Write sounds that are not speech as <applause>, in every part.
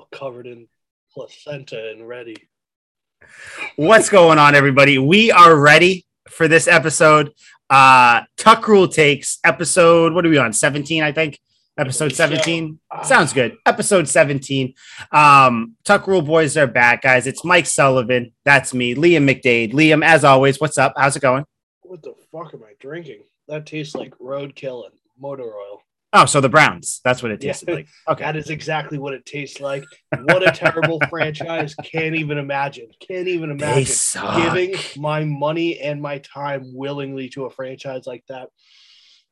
all covered in placenta and ready. What's going on, everybody? We are ready for this episode. Uh Tuck Rule takes episode. What are we on? 17, I think. Episode 17. Sounds good. Episode 17. Um, Tuck Rule boys are back, guys. It's Mike Sullivan. That's me, Liam McDade. Liam, as always, what's up? How's it going? What the fuck am I drinking? That tastes like roadkill and motor oil. Oh, so the Browns. That's what it <laughs> Yeah. like. Okay. That is exactly what it tastes like. What a terrible <laughs> franchise. Can't even imagine. Can't even imagine giving my money and my time willingly to a franchise like that.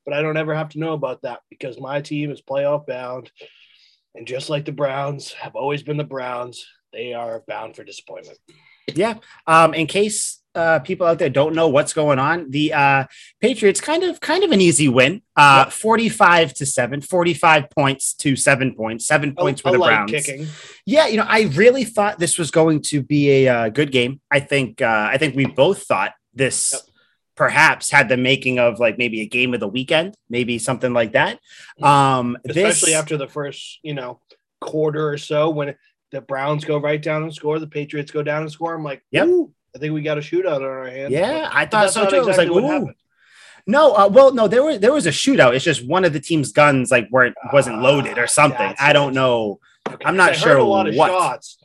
But I don't ever have to know about that because my team is playoff bound. And just like the Browns have always been the Browns, they are bound for disappointment. Yeah. Um, in case uh, people out there don't know what's going on, the uh, Patriots kind of kind of an easy win. Uh, 45 to 7, 45 points to 7 points, 7 points for the Browns. kicking. Yeah, you know, I really thought this was going to be a uh, good game. I think uh, I think we both thought this Yep. perhaps had the making of like maybe a game of the weekend, maybe something like that. Um, especially this, after the first, you know, quarter or so when the Browns go right down and score, the Patriots go down and score. I'm like, Yep. "Ooh, I think we got a shootout on our hands. Yeah, I thought so too. I was like, what ooh. happened. No, uh, well, no, there was there was a shootout. It's just one of the team's guns like weren't wasn't loaded or Ah, something. I don't know. Okay, I'm not sure a lot of what. shots,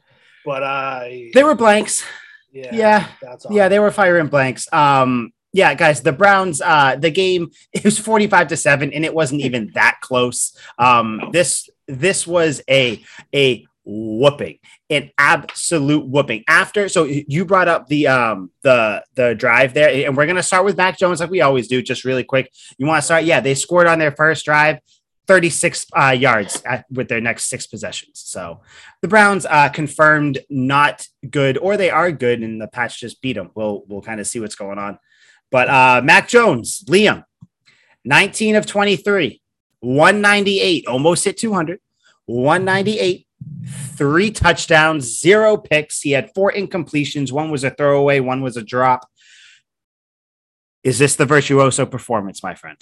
but I They were blanks. yeah, Yeah, that's yeah, they were firing blanks. Um, yeah, guys, the Browns. Uh, the game <laughs> it was 45 to seven, and it wasn't <laughs> even that close. Um, this this was a a whooping, an absolute whooping. After, so you brought up the um the the drive there, and we're gonna start with Mac Jones like we always do, just really quick. You want to start? Yeah, they scored on their first drive. 36 uh, yards at, with their next six possessions. So the Browns uh, confirmed not good, or they are good, and the patch just beat them. We'll we'll kind of see what's going on. But uh, Mac Jones, Liam, 19 of 23, 198, almost hit 200, 198, three touchdowns, zero picks. He had four incompletions. One was a throwaway, one was a drop. Is this the virtuoso performance, my friend?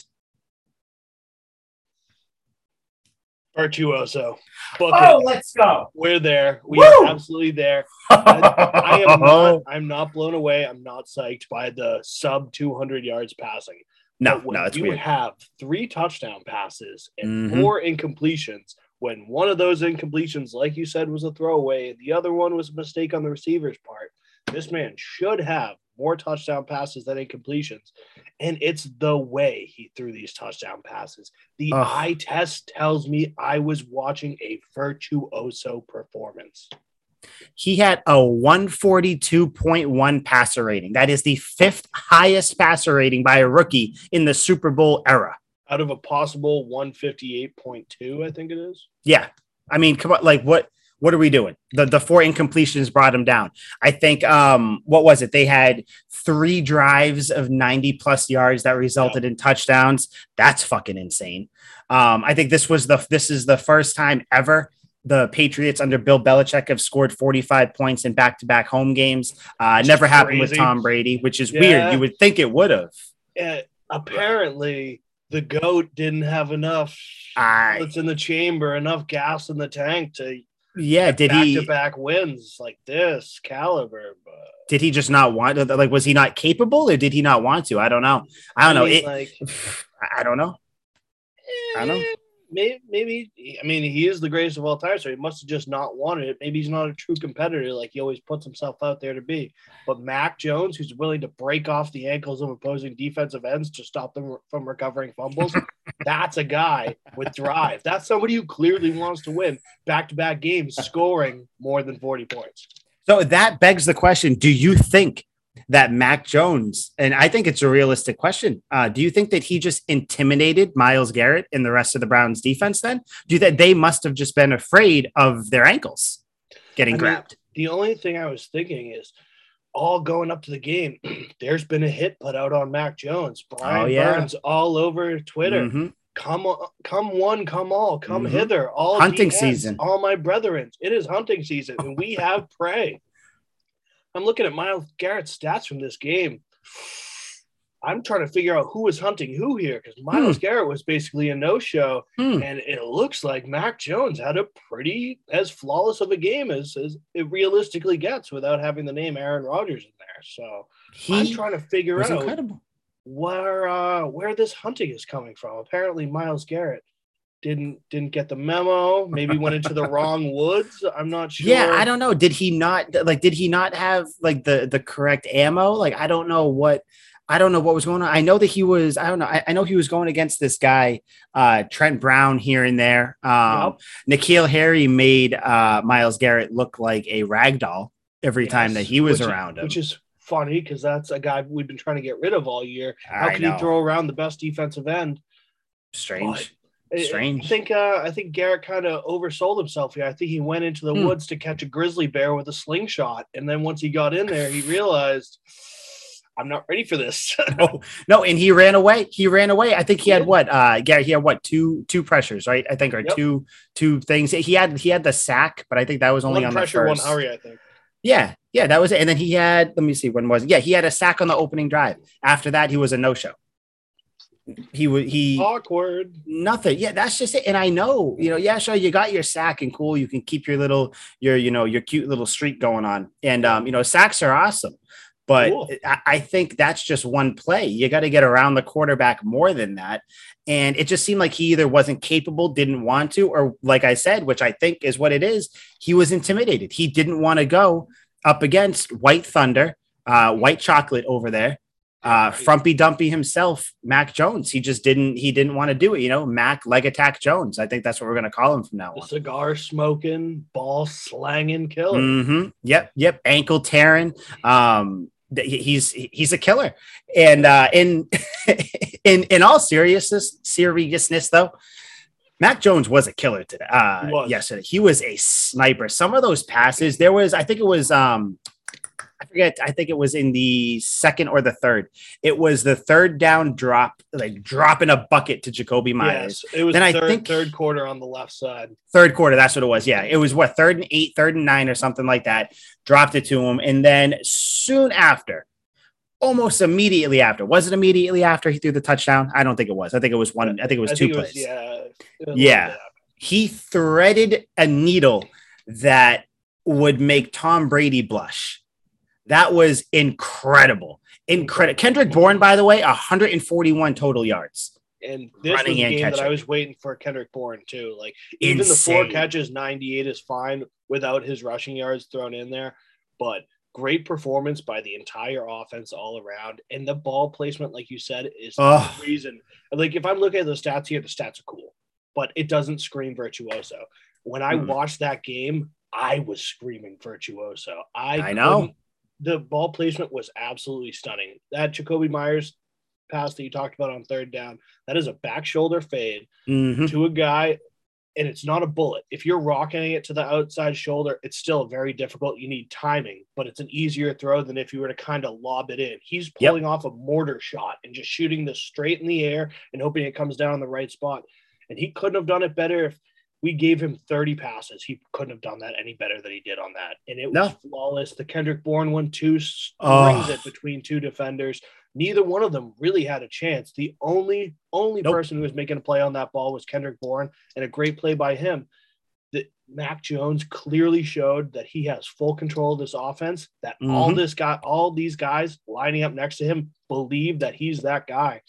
virtuoso. Book Oh, it. let's go. We're there. We Woo! are absolutely there. I am Oh. <laughs> not. I'm not blown away. I'm not psyched by the sub 200 yards passing. no, no, it's you weird. have three touchdown passes and Mhm. four incompletions. When one of those incompletions, like you said, was a throwaway, the other one was a mistake on the receiver's part, this man should have more touchdown passes than incompletions. And it's the way he threw these touchdown passes. The Ugh. eye test tells me I was watching a virtuoso performance. He had a 142.1 passer rating. That is the fifth highest passer rating by a rookie in the Super Bowl era. Out of a possible 158.2, I think it is. Yeah. I mean, come on, like what what are we doing? The the four incompletions brought him down. I think um what was it? They had three drives of 90 plus yards that resulted in touchdowns. That's fucking insane. Um, I think this was the this is the first time ever the Patriots under Bill Belichick have scored 45 points in back-to-back home games. Uh never happened with. Tom Brady, which is Yeah. weird. You would think it would have. Apparently, the goat didn't have enough. I It's in the chamber, enough gas in the tank to yeah, did back he to back wins like this caliber. But did he just not want like was he not capable or did he not want to? I don't know. I don't know. mean, It, like I <sighs> I don't know. I don't know. Maybe, maybe, I mean, he is the greatest of all time, so he must have just not wanted it. Maybe he's not a true competitor like he always puts himself out there to be. But Mac Jones, who's willing to break off the ankles of opposing defensive ends to stop them from recovering fumbles, <laughs> that's a guy with drive. That's somebody who clearly wants to win back to back games, scoring more than 40 points. So that begs the question: Do you think that Mac Jones, and I think it's a realistic question, uh, do you think that he just intimidated Myles Garrett and the rest of the Browns defense? Then do you think they must have just been afraid of their ankles getting I mean, grabbed? The only thing I was thinking is all going up to the game, <clears throat> there's been a hit put out on Mac Jones. Brian Oh, yeah. Burns all over Twitter. Mhm. Come come one, come all, come Mhm. hither. All Hunting season. All my brethren. It is hunting season, and we have prey. I'm looking at Myles Garrett's stats from this game. I'm trying to figure out who was hunting who here because Myles Hmm. Garrett was basically a no show, Hmm. and it looks like Mac Jones had a pretty as flawless of a game as, as it realistically gets without having the name Aaron Rodgers in there. So I'm trying to figure out incredible. where uh, where this hunting is coming from. Apparently, Myles Garrett didn't didn't get the memo. Maybe went into the wrong <laughs> woods. I'm not sure. Yeah, I don't know. Did he not like? Did he not have like the the correct ammo? Like, I don't know what. I don't know what was going on. I know that he was. I don't know. I, I know he was going against this guy, uh, Trent Brown, here and there. Um, Yep. N'Keal Harry made uh, Myles Garrett look like a rag doll every time that he was which is- around him. which is funny because that's a guy we've been trying to get rid of all year. How I can know. you throw around the best defensive end? Strange. Strange. I think uh, I think Garrett kind of oversold himself here. I think he went into the Hmm. woods to catch a grizzly bear with a slingshot, and then once he got in there, he <sighs> realized I'm not ready for this. <laughs> no, no, and he ran away. He ran away. I think he had what? Uh, Gary, he had what? Two, two pressures, right? I think, or Yep. two, two things. He had, he had the sack, but I think that was only one on pressure, the one first. hurry. I think. Yeah, yeah, that was it. And then he had, let me see, when was it? Yeah, he had a sack on the opening drive. After that, he was a no show. He would he Awkward. nothing. Yeah, that's just it. And I know, you know, yeah, sure, you got your sack and cool. You can keep your little, your, you know, your cute little streak going on. And um, you know, sacks are awesome. But Cool. I, I think that's just one play. You got to get around the quarterback more than that. And it just seemed like he either wasn't capable, didn't want to, or like I said, which I think is what it is, he was intimidated. He didn't want to go up against White Thunder, uh, White Chocolate over there, uh, Frumpy Dumpy himself, Mac Jones. He just didn't. He didn't want to do it. You know, Mac Leg Attack Jones. I think that's what we're going to call him from now on. cigar smoking, ball slanging killer. hmm Yep, yep. Ankle tearing. Um, he's he's a killer. And uh, in <laughs> in in all seriousness, seriousness though, Mac Jones was a killer today. Uh, He was. yesterday, he was a sniper. Some of those passes, there was, I think it was, um, I forget. I think it was in the second or the third. It was the third down drop, like dropping a bucket to Jakobi Meyers. Yes, it was Then I think- third quarter on the left side. Third quarter, that's what it was. Yeah, it was what third and eight, third and nine, or something like that. Dropped it to him, and then soon after, almost immediately after, was it immediately after he threw the touchdown? I don't think it was. I think it was one. I think it was I two think it was- plays. yeah. Yeah. He threaded a needle that would make Tom Brady blush. That was incredible. Incredible. Kendrick Bourne, by the way, 141 total yards. And this Running was a game that. I was waiting for Kendrick Bourne too. Like even the four catches, 98 is fine without his rushing yards thrown in there. But great performance by the entire offense all around. And the ball placement, like you said, is Oh. the reason. Like if I'm looking at the stats here, the stats are cool, but it doesn't scream virtuoso. When I Mm. watched that game, I was screaming virtuoso. I, I know. The ball placement was absolutely stunning. That Jakobi Meyers pass that you talked about on third down, that is a back shoulder fade Mhm. to a guy, and it's not a bullet. If you're rocketing it to the outside shoulder, it's still very difficult. You need timing, but it's an easier throw than if you were to kind of lob it in. He's Yep. pulling off a mortar shot and just shooting this straight in the air and hoping it comes down in the right spot. And he couldn't have done it better if we gave him 30 passes. He couldn't have done that any better than he did on that. And it No. was flawless. The Kendrick Bourne one, two strings Oh. it between two defenders. Neither one of them really had a chance. The only only Nope. person who was making a play on that ball was Kendrick Bourne, and a great play by him. That Mac Jones clearly showed that he has full control of this offense. That all Mhm. this guy, all these guys lining up next to him believe that he's that guy,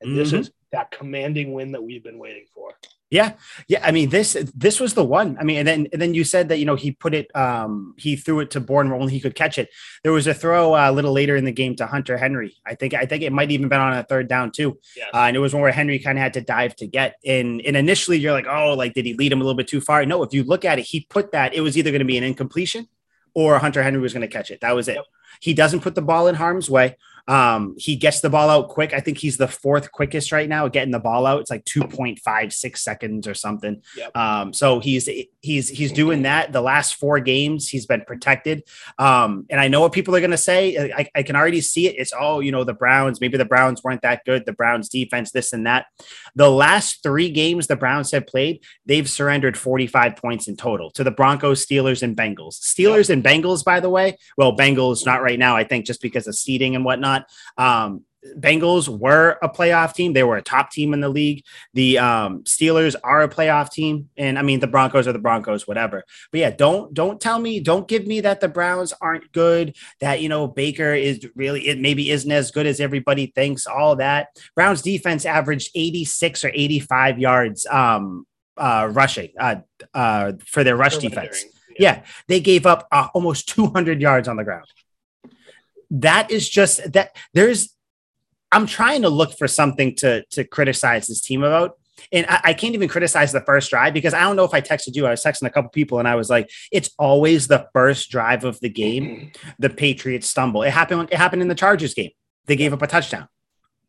and this Mhm. is that commanding win that we've been waiting for. Yeah, yeah. I mean, this this was the one. I mean, and then and then you said that you know he put it, um, he threw it to Bourne where only he could catch it. There was a throw uh, a little later in the game to Hunter Henry. I think I think it might even been on a third down too, Yes. uh, and it was one where Henry kind of had to dive to get. And and initially you're like, oh, like did he lead him a little bit too far? No, if you look at it, he put that. It was either going to be an incompletion or Hunter Henry was going to catch it. That was it. Yep. He doesn't put the ball in harm's way. Um, he gets the ball out quick. I think he's the fourth quickest right now at getting the ball out. It's like 2.56 seconds or something. Yep. Um, so he's he's he's doing that. The last four games, he's been protected. Um, and I know what people are gonna say. I, I can already see it. It's oh, you know, the Browns, maybe the Browns weren't that good, the Browns defense, this and that. The last three games the Browns have played, they've surrendered 45 points in total to the Broncos, Steelers, and Bengals. Steelers and Bengals, by the way. Well, Bengals not right now, I think, just because of seeding and whatnot. Um, Bengals were a playoff team. They were a top team in the league. The um, Steelers are a playoff team, and I mean the Broncos are the Broncos, whatever. But yeah, don't don't tell me, don't give me that the Browns aren't good. That you know Baker is really it maybe isn't as good as everybody thinks. All that Browns defense averaged eighty six or eighty five yards um, uh, rushing uh, uh, for their rush defense. Yeah. yeah. they gave up uh, almost two hundred yards on the ground. That is just that there's I'm trying to look for something to to criticize this team about. And I, I, can't even criticize the first drive because I don't know if I texted you. I was texting a couple people and I was like, it's always the first drive of the game. Mm-hmm. The Patriots stumble. It happened, it happened in the Chargers game. They gave up a touchdown.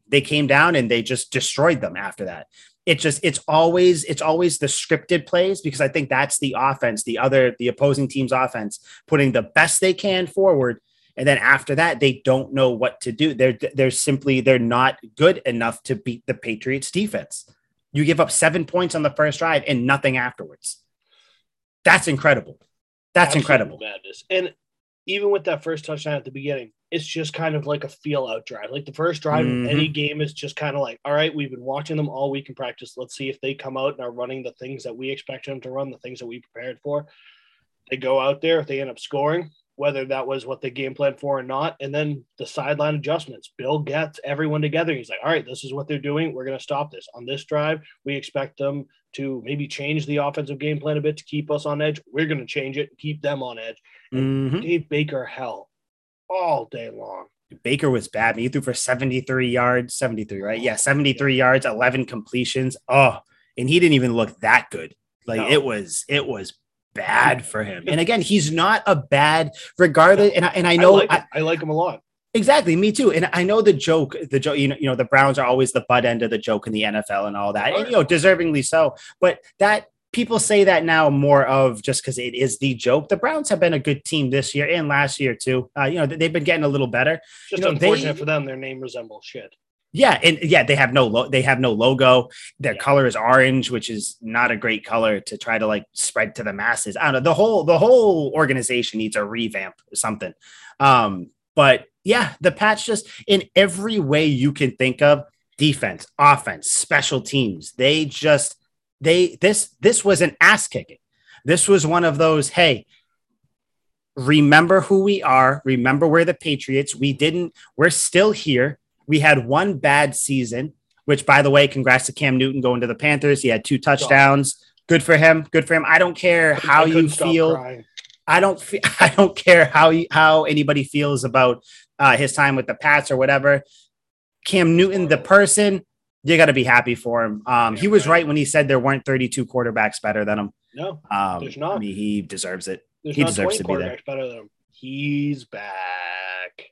They came down and they just destroyed them after that. It just it's always it's always the scripted plays because I think that's the offense, the other the opposing team's offense, putting the best they can forward and then after that they don't know what to do. They're they're simply they're not good enough to beat the patriots defense. You give up seven points on the first drive and nothing afterwards. That's incredible. That's Absolute incredible. madness. And even with that first touchdown at the beginning it's just kind of like a feel out drive. Like the first drive mm-hmm. of any game is just kind of like all right we've been watching them all week in practice. Let's see if they come out and are running the things that we expect them to run the things that we prepared for. They go out there if they end up scoring whether that was what they game plan for or not. And then the sideline adjustments. Bill gets everyone together. He's like, all right, this is what they're doing. We're going to stop this. On this drive, we expect them to maybe change the offensive game plan a bit to keep us on edge. We're going to change it and keep them on edge. Mm-hmm. Dave Baker hell all day long. Baker was bad. He threw for 73 yards, 73, right? Yeah, 73 yards, 11 completions. Oh, and he didn't even look that good. Like no. it was, it was bad for him. And again, he's not a bad regardless. And I, and I know I like, I, I like him a lot. Exactly, me too. And I know the joke, the joke, you know, you know, the Browns are always the butt end of the joke in the NFL and all that, and you know, deservingly so. But that people say that now more of just because it is the joke. The Browns have been a good team this year and last year too. Uh, you know, they've been getting a little better. Just you know, unfortunate they, for them, their name resembles shit. Yeah, and yeah, they have no lo- they have no logo. Their yeah. color is orange, which is not a great color to try to like spread to the masses. I don't know. The whole the whole organization needs a revamp or something. Um, but yeah, the Pats just in every way you can think of, defense, offense, special teams, they just they this this was an ass kicking. This was one of those, hey, remember who we are, remember we're the Patriots. We didn't, we're still here we had one bad season, which, by the way, congrats to Cam Newton going to the Panthers. He had two touchdowns. Good for him. Good for him. I don't care how you feel. I don't. Fe- <laughs> I don't care how you, how anybody feels about uh, his time with the Pats or whatever. Cam Newton, the person, you got to be happy for him. Um, he was right. when he said there weren't 32 quarterbacks better than him. No, um, there's not. I mean, he deserves it. There's he deserves to be there. Better than him. He's back.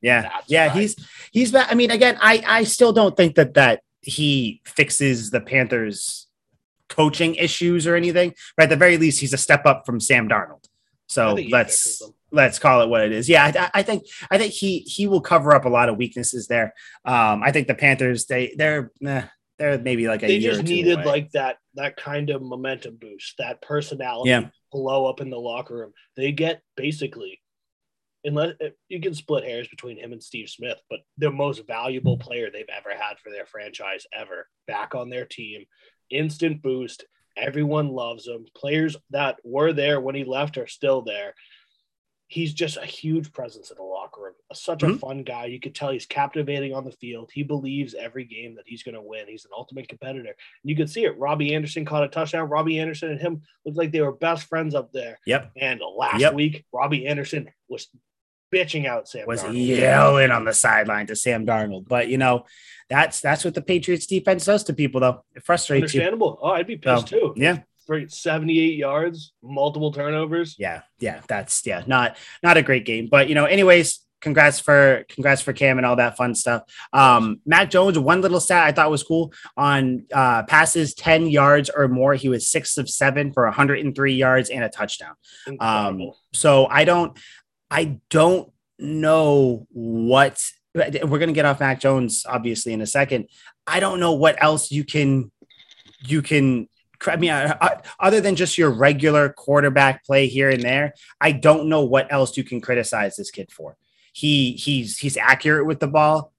Yeah, That's yeah, right. he's he's back. I mean, again, I I still don't think that that he fixes the Panthers coaching issues or anything. But at the very least, he's a step up from Sam Darnold. So let's let's call it what it is. Yeah, I, I, think I think he he will cover up a lot of weaknesses there. Um, I think the Panthers they they're eh, they're maybe like a they just needed away. like that that kind of momentum boost, that personality yeah. blow up in the locker room. They get basically unless eh, you can split hairs between him and Steve Smith, but the most valuable player they've ever had for their franchise ever back on their team. Instant boost. Everyone loves him. Players that were there when he left are still there. He's just a huge presence in the locker room. Such a mm-hmm. fun guy. You could tell he's captivating on the field. He believes every game that he's going to win. He's an ultimate competitor. And you could see it. Robbie Anderson caught a touchdown. Robbie Anderson and him looked like they were best friends up there. Yep. And last yep. week, Robbie Anderson was bitching out Sam was Darnold. yelling on the sideline to Sam Darnold. But you know, that's that's what the Patriots defense does to people though. It frustrates Understandable. you. Oh, I'd be pissed so, too. Yeah. For 78 yards, multiple turnovers. Yeah, yeah, that's yeah, not not a great game. But you know, anyways, congrats for congrats for Cam and all that fun stuff. Um, Matt Jones, one little stat I thought was cool on uh, passes 10 yards or more. He was six of seven for 103 yards and a touchdown. Um, so I don't I don't know what we're going to get off Mac Jones obviously in a second. I don't know what else you can you can I mean, other than just your regular quarterback play here and there, I don't know what else you can criticize this kid for. He he's he's accurate with the ball.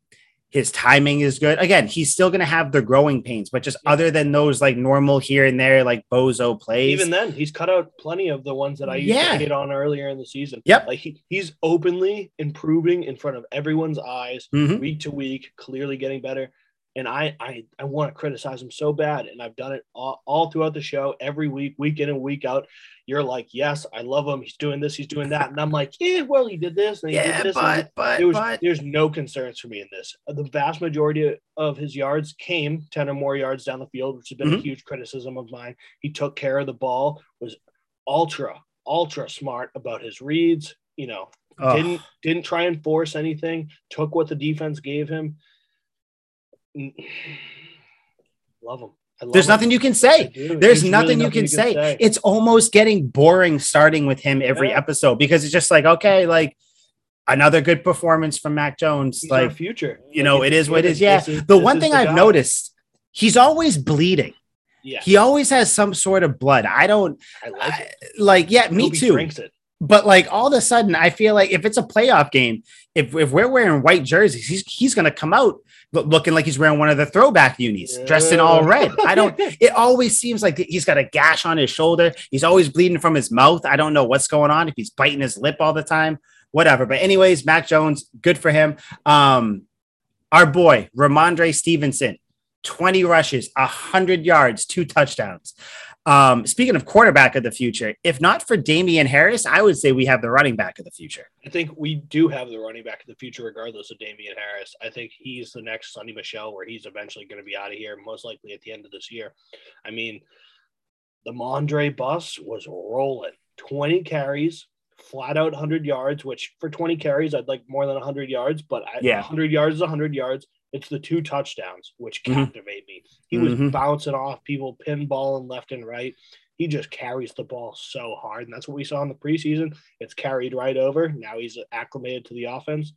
His timing is good. Again, he's still going to have the growing pains, but just other than those like normal here and there, like bozo plays. Even then, he's cut out plenty of the ones that I used Yeah. to hate on earlier in the season. Yep. Like he, he's openly improving in front of everyone's eyes, Mhm. week to week, clearly getting better. And I I, I want to criticize him so bad. And I've done it all, all throughout the show, every week, week in and week out. You're like, yes, I love him. He's doing this, he's doing that. And I'm like, yeah, well, he did this and he yeah, did this. and but but there was but there's no concerns for me in this. The vast majority of his yards came 10 or more yards down the field, which has been a Mhm. huge criticism of mine. He took care of the ball, was ultra, ultra smart about his reads, you know, didn't didn't try and force anything, took what the defense gave him. Love him. There's him. nothing you can say. There's There's really nothing you can say. It's almost getting boring starting with him every Yeah. episode because it's just like, okay, like another good performance from Mac Jones. He's like, future. you Like, know, it is what it is. is. Yeah. this The one thing the I've guy. noticed, he's always bleeding. Yeah, He always has some sort of blood. I don't I like it. like, yeah, me Hope he too. But like all of a sudden, I feel like if it's a playoff game, if, if we're wearing white jerseys, he's he's gonna come out lo- looking like he's wearing one of the throwback unis, dressed in all red. I don't. <laughs> It always seems like he's got a gash on his shoulder. He's always bleeding from his mouth. I don't know what's going on. If he's biting his lip all the time, whatever. But anyways, Mac Jones, good for him. Um, our boy Rhamondre Stevenson, twenty rushes, hundred yards, two touchdowns. Um, speaking of quarterback of the future, if not for Damien Harris, I would say we have the running back of the future. I think we do have the running back of the future, regardless of Damien Harris. I think he's the next Sony Michel, where he's eventually going to be out of here, most likely at the end of this year. I mean, the Mondre bus was rolling 20 carries, flat out 100 yards, which for 20 carries, I'd like more than 100 yards, but I, Yeah. 100 yards is 100 yards. It's the two touchdowns, which Mhm. captivate me. He was Mhm. bouncing off people, pinballing left and right. He just carries the ball so hard. And that's what we saw in the preseason. It's carried right over. Now he's acclimated to the offense.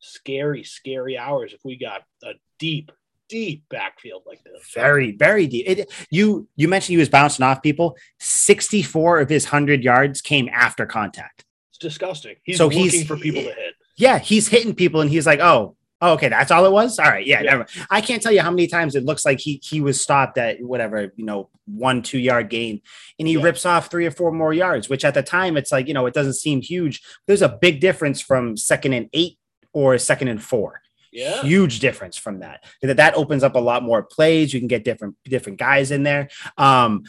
Scary, scary hours if we got a deep, deep backfield like this. Very, very deep. It, you you mentioned he was bouncing off people. Sixty-four of his hundred yards came after contact. It's disgusting. He's So looking he's- for people to hit. Yeah, he's hitting people, and he's like, "Oh, oh, okay, that's all it was. All right, yeah, Yeah. never." I can't tell you how many times it looks like he he was stopped at whatever you know one two yard gain, and he Yeah. rips off three or four more yards. Which at the time it's like you know it doesn't seem huge. There's a big difference from second and eight or second and four. Yeah. huge difference from that. That that opens up a lot more plays. You can get different different guys in there. Um,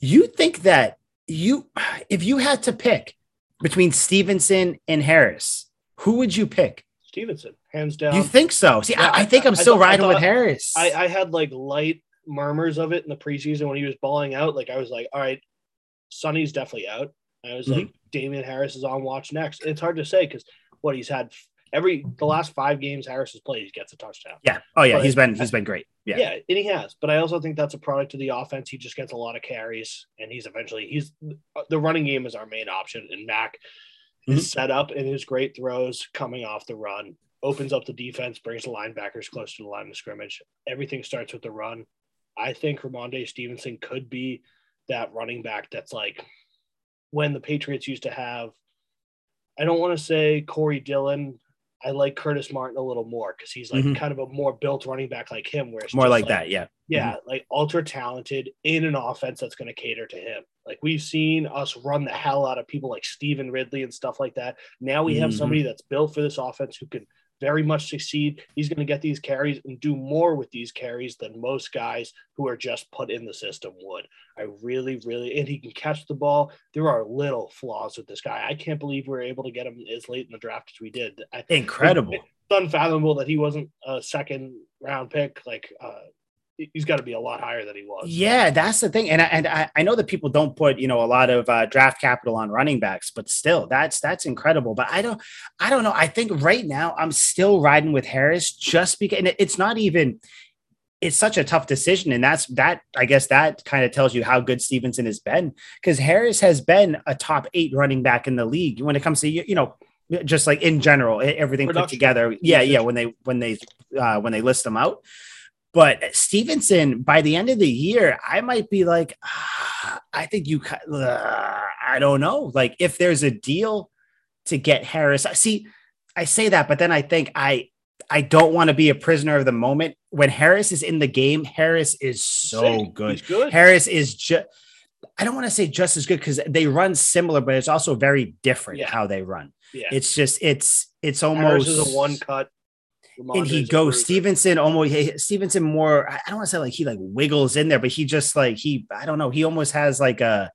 you think that you, if you had to pick between Stevenson and Harris, who would you pick? Stevenson, hands down. You think so? See, Yeah, I, I I- think I'm I still I riding with thought- Harris. I, I had like light murmurs of it in the preseason when he was balling out. Like I was like, all right, Sony's definitely out. I was Mhm. like, Damien Harris is on watch next. It's hard to say because what he's had every the last five games Harris has played, he gets a touchdown. yeah. Oh yeah. but- He's been he's been great. Yeah. Yeah. and he has. But I also think that's a product of the offense. He just gets a lot of carries, and he's eventually he's the running game is our main option. And Mac Mhm. is set up in his great throws coming off the run, opens up the defense, brings the linebackers close to the line of scrimmage. Everything starts with the run. I think Rhamondre Stevenson could be that running back that's like when the Patriots used to have. I don't want to say Corey Dillon. I like Curtis Martin a little more because he's like Mhm. kind of a more built running back like him, where it's More just like that. Yeah. yeah, like ultra talented in an offense that's going to cater to him. Like we've seen us run the hell out of people like Stevan Ridley and stuff like that. Now we have Mhm. somebody that's built for this offense who can very much succeed. He's going to get these carries and do more with these carries than most guys who are just put in the system would. I really, really, and he can catch the ball. There are little flaws with this guy. I can't believe we were able to get him as late in the draft as we did. Incredible. it's unfathomable that he wasn't a second round pick. Like, uh, he's got to be a lot higher than he was. Yeah, that's the thing, and I, and I, I know that people don't put you know a lot of uh, draft capital on running backs, but still, that's that's incredible. But I don't, I don't know. I think right now I'm still riding with Harris just because and it's not even. It's such a tough decision, and that's that. I guess that kind of tells you how good Stevenson has been because Harris has been a top eight running back in the league when it comes to you you know just like in general everything put together. Yeah, yeah. When they when they uh, when they list them out. But Stevenson, by the end of the year, I might be like, ah, I think you, uh, I don't know. Like, if there's a deal to get Harris, see, I say that, but then I think I, I don't want to be a prisoner of the moment. When Harris is in the game, Harris is so good. Good. Harris is just I don't want to say just as good because they run similar, but it's also very different Yeah. how they run. yeah. It's just it's it's Harris almost is a one cut. And he goes Stevenson almost Stevenson more I don't want to say like he like wiggles in there, but he just like he I don't know he almost has like a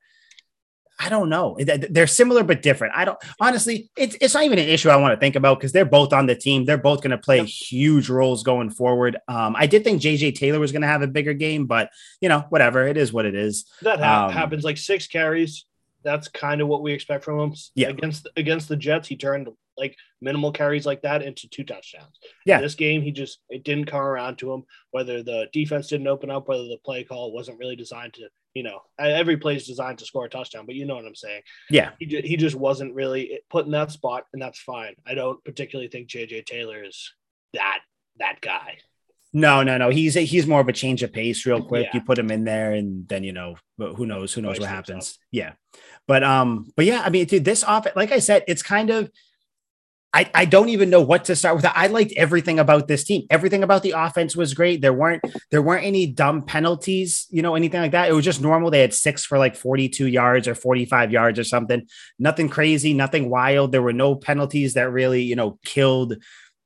I don't know they're similar but different. I don't honestly it's it's not even an issue I want to think about because they're both on the team. They're both going to play Yep. huge roles going forward. Um, I did think JJ Taylor was going to have a bigger game, but you know whatever it is what it is. That ha- Um, happens like six carries. That's kind of what we expect from him. Yeah. Against against the Jets, he turned like minimal carries like that into two touchdowns. Yeah. This game, he just it didn't come around to him. Whether the defense didn't open up, whether the play call wasn't really designed to, you know, every play is designed to score a touchdown. But you know what I'm saying. Yeah, He ju- he just wasn't really put in that spot, and that's fine. I don't particularly think JJ Taylor is that that guy. No, no, no. He's a, he's more of a change of pace, real quick. Yeah. You put him in there, and then you know, but who knows? Who knows what happens? Yeah, but um, but yeah, I mean, dude, this off, like I said, it's kind of. I, I don't even know what to start with. I liked everything about this team. Everything about the offense was great. There weren't there weren't any dumb penalties, you know, anything like that. It was just normal. They had six for like 42 yards or 45 yards or something. Nothing crazy, nothing wild. There were no penalties that really, you know, killed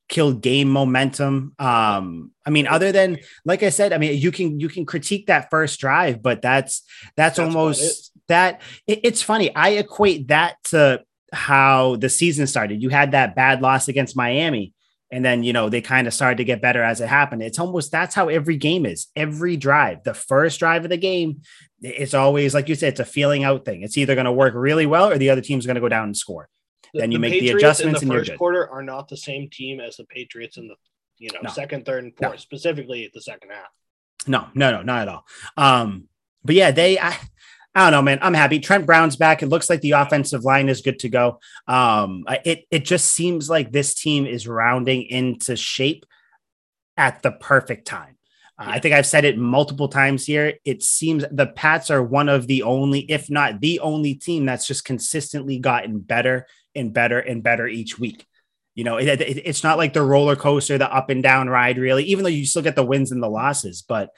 killed game momentum. Um, I mean, other than like I said, I mean, you can you can critique that first drive, but that's that's, That's almost that. It, it's funny. I equate that to how the season started. You had that bad loss against Miami, and then you know they kind of started to get better as it happened. It's almost that's how every game is. Every drive, the first drive of the game, it's always like you said, it's a feeling out thing. It's either going to work really well or the other team's going to go down and score. Then you make the adjustments in and the first quarter are not the same team as the Patriots in the you know No. second, third, and No. fourth. Specifically, the second half. No, no, no, not at all. Um, but yeah, they I, I don't know, man. I'm happy. Trent Brown's back. It looks like the offensive line is good to go. Um, it it just seems like this team is rounding into shape at the perfect time. Uh, I think I've said it multiple times here. It seems the Pats are one of the only, if not the only team that's just consistently gotten better and better and better each week. You know, it, it- it's not like the roller coaster, the up and down ride, really, even though you still get the wins and the losses, but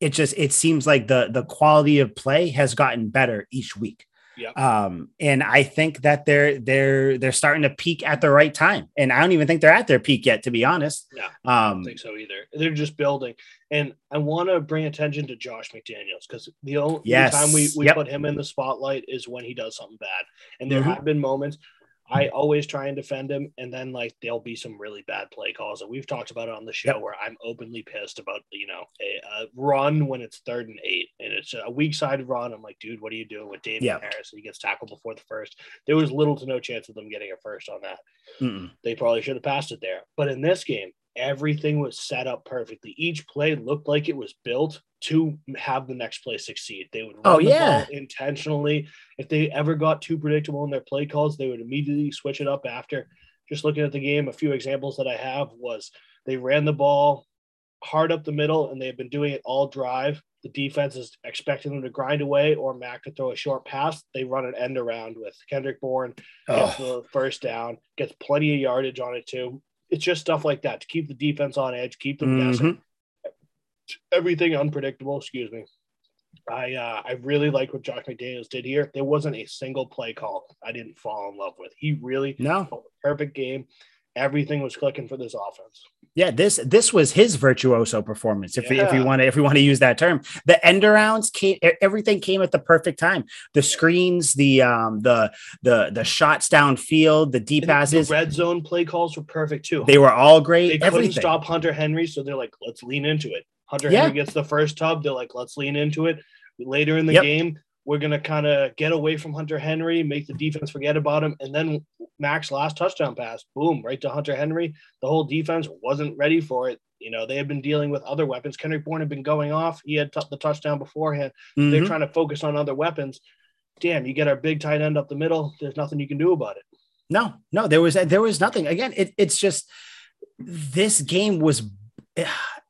it just it seems like the the quality of play has gotten better each week. Yeah. Um, and I think that they're they're they're starting to peak at the right time. And I don't even think they're at their peak yet, to be honest. No, I don't Um, think so either. They're just building. And I want to bring attention to Josh McDaniels because the only Yes. time we, we Yep. put him in the spotlight is when he does something bad. And there Mhm. have been moments I mm. always try and defend him, and then like there'll be some really bad play calls. And we've talked about it on the show Yep. where I'm openly pissed about you know a, a run when it's third and eight and it's a weak side run. I'm like, dude, what are you doing with David Yeah. Harris? He gets tackled before the first. There was little to no chance of them getting a first on that mm-mm. they probably should have passed it there. But in this game, everything was set up perfectly. Each play looked like it was built to have the next play succeed. They would oh, run Oh, the yeah. ball intentionally. If they ever got too predictable in their play calls, they would immediately switch it up after. Just looking at the game, a few examples that I have was they ran the ball hard up the middle and they've been doing it all drive. The defense is expecting them to grind away or Mac to throw a short pass. They run an end around with Kendrick Bourne gets Oh, the first down, gets plenty of yardage on it too. It's just stuff like that to keep the defense on edge, keep them guessing. mhm. Everything unpredictable. Excuse me. I uh, I really like what Josh McDaniels did here. There wasn't a single play call I didn't fall in love with. He really No. a perfect game. Everything was clicking for this offense. Yeah, this this was his virtuoso performance. If if Yeah. you want to if we want to use that term, the end arounds came. Everything came at the perfect time. The screens, the um, the the the shots downfield, the deep And the passes, red zone play calls were perfect too. they were all great. they couldn't stop Hunter Henry, so they're like, let's lean into it. Hunter Yeah. Henry gets the first tub, they're like, let's lean into it. Later in the Yep. game, we're gonna kind of get away from Hunter Henry, make the defense forget about him, and then Max last touchdown pass, boom, right to Hunter Henry. The whole defense wasn't ready for it. You know, they had been dealing with other weapons. Kendrick Bourne had been going off. He had t- the touchdown beforehand. They're Mhm. trying to focus on other weapons. Damn, you get our big tight end up the middle. There's nothing you can do about it. No, no, there was there was nothing. Again, it, it's just this game was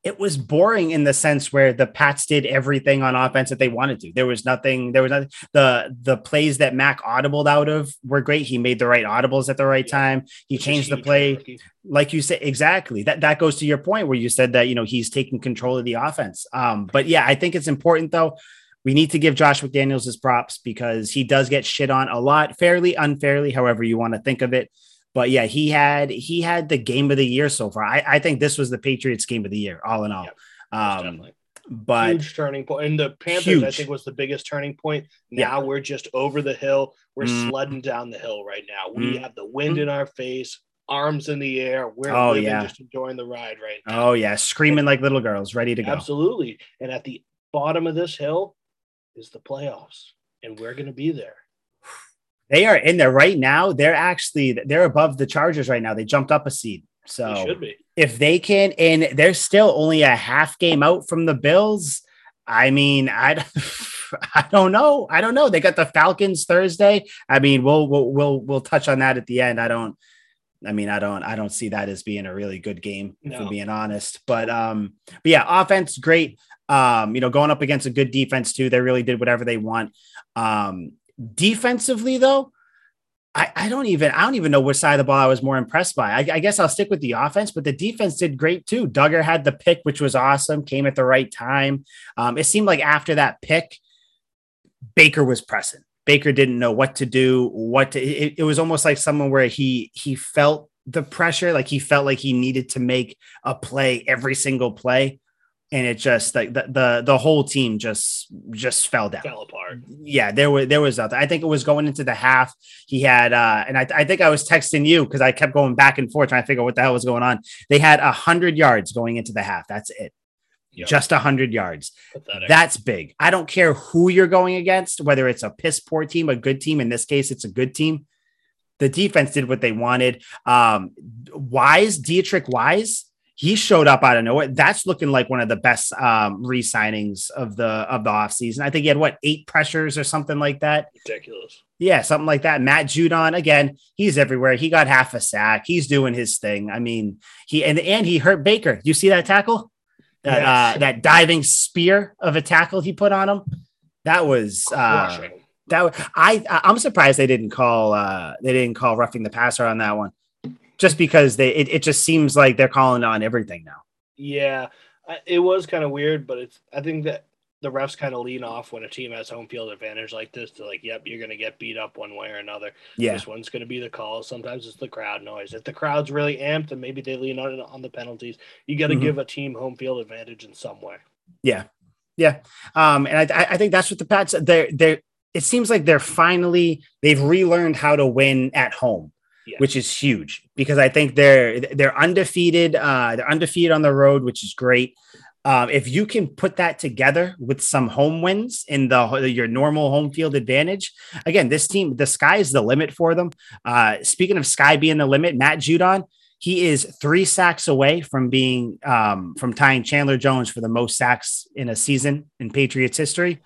it was boring in the sense where the Pats did everything on offense that they wanted to. There was nothing, there was nothing. The the plays that Mac audibled out of were great. He made the right audibles at the right time. He changed the play. Like you said, exactly. That that goes to your point where you said that you know he's taking control of the offense. Um, but yeah, I think it's important though. We need to give Josh McDaniels his props because he does get shit on a lot, fairly, unfairly, however you want to think of it. But yeah, he had he had the game of the year so far. I, I think this was the Patriots game of the year, all in all. Yeah, um, but huge turning point. And the Panthers, huge. I think, was the biggest turning point. Now yeah. we're just over the hill. We're mm. sledding down the hill right now. We mm. have the wind mm. in our face, arms in the air. We're oh, living, yeah. just enjoying the ride right now. Oh yeah, screaming and, like little girls, ready to go. Absolutely. And at the bottom of this hill is the playoffs, and we're going to be there. They are in there right now. They're actually they're above the Chargers right now. They jumped up a seed. So they should be. if they can, and they're still only a half game out from the Bills. I mean, I, <laughs> I don't know. I don't know. They got the Falcons Thursday. I mean, we'll we'll we'll we'll touch on that at the end. I don't. I mean, I don't I don't see that as being a really good game, no. for being honest. But um, but yeah, offense great. Um, you know, going up against a good defense too. They really did whatever they want. Um, Defensively, though, I, I, don't even I don't even know which side of the ball I was more impressed by. I, I, guess I'll stick with the offense, but the defense did great too. Dugger had the pick, which was awesome, came at the right time. Um, it seemed like after that pick, Baker was pressing. Baker didn't know what to do, what to. It, it was almost like someone where he he felt the pressure, like he felt like he needed to make a play every single play and it just like the, the the whole team just just fell down. Fell apart. Yeah there was there was nothing. I think it was going into the half he had uh and i, I think i was texting you because i kept going back and forth trying to figure out what the hell was going on. They had a hundred yards going into the half. That's it. Yep. just a hundred yards. Pathetic. that's big. I don't care who you're going against whether it's a piss poor team a good team in this case it's a good team. The defense did what they wanted. Um wise Deatrich wise he showed up out of nowhere. That's looking like one of the best um, re-signings of the of the offseason. I think he had what eight pressures or something like that. Ridiculous. Yeah, something like that. Matt Judon again, he's everywhere. He got half a sack. He's doing his thing. I mean, he and and he hurt Baker. You see that tackle? That yes. uh, that diving spear of a tackle he put on him. That was uh, that I I'm surprised they didn't call uh, they didn't call roughing the passer on that one just because they it, it just seems like they're calling on everything now. Yeah, it was kind of weird, but it's I think that the refs kind of lean off when a team has home field advantage like this to like, yep, you're going to get beat up one way or another. Yeah. This one's going to be the call. Sometimes it's the crowd noise. If the crowd's really amped and maybe they lean on on the penalties, you got to mm-hmm. give a team home field advantage in some way. Yeah. Yeah. Um, and I, I think that's what the Pats, they're, they're, it seems like they're finally, they've relearned how to win at home yeah. which is huge because I think they're they're undefeated. Uh, they're undefeated on the road, which is great. Um, if you can put that together with some home wins in the your normal home field advantage, again, this team, the sky is the limit for them. Uh, speaking of sky being the limit, Matt Judon, he is three sacks away from being um, from tying Chandler Jones for the most sacks in a season in Patriots history.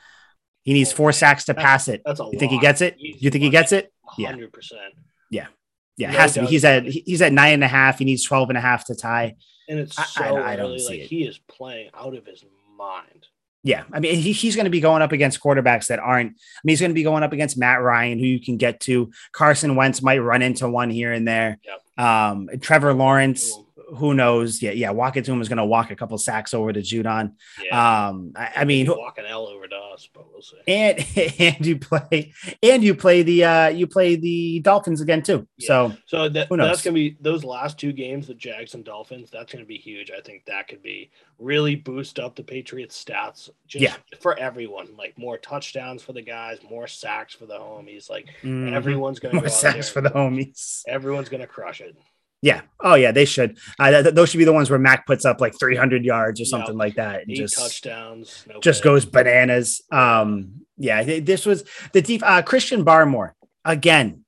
He needs four sacks to pass it. That's a you think he gets it? You think he gets it? Hundred percent. Yeah. Yeah, it has to be. He's at he's at nine and a half. He needs 12 and a half to tie. And it's so I, I, I don't like it. he is playing out of his mind. Yeah, I mean, he, he's going to be going up against quarterbacks that aren't. I mean, he's going to be going up against Matt Ryan, who you can get to. Carson Wentz might run into one here and there. Yep. Um, Trevor Lawrence, Ooh who knows? Yeah, yeah. Walk to him is going to walk a couple sacks over to Judon. Yeah. Um, I, I mean, walk an L over to us, but we'll see. And <laughs> and you play and you play the uh you play the Dolphins again too. Yeah. So so that, that's going to be those last two games, the Jags and Dolphins. That's going to be huge. I think that could be really boost up the Patriots stats. Just yeah. for everyone, like more touchdowns for the guys, more sacks for the homies. Like mm-hmm. everyone's going to more sacks for the homies. Everyone's going to crush it. Yeah. Oh, yeah. They should. Uh, th- those should be the ones where Mac puts up like 300 yards or something yep. like that. And Eight just touchdowns. No just goes bananas. Um, yeah. This was the deep. Uh, Christian Barmore again.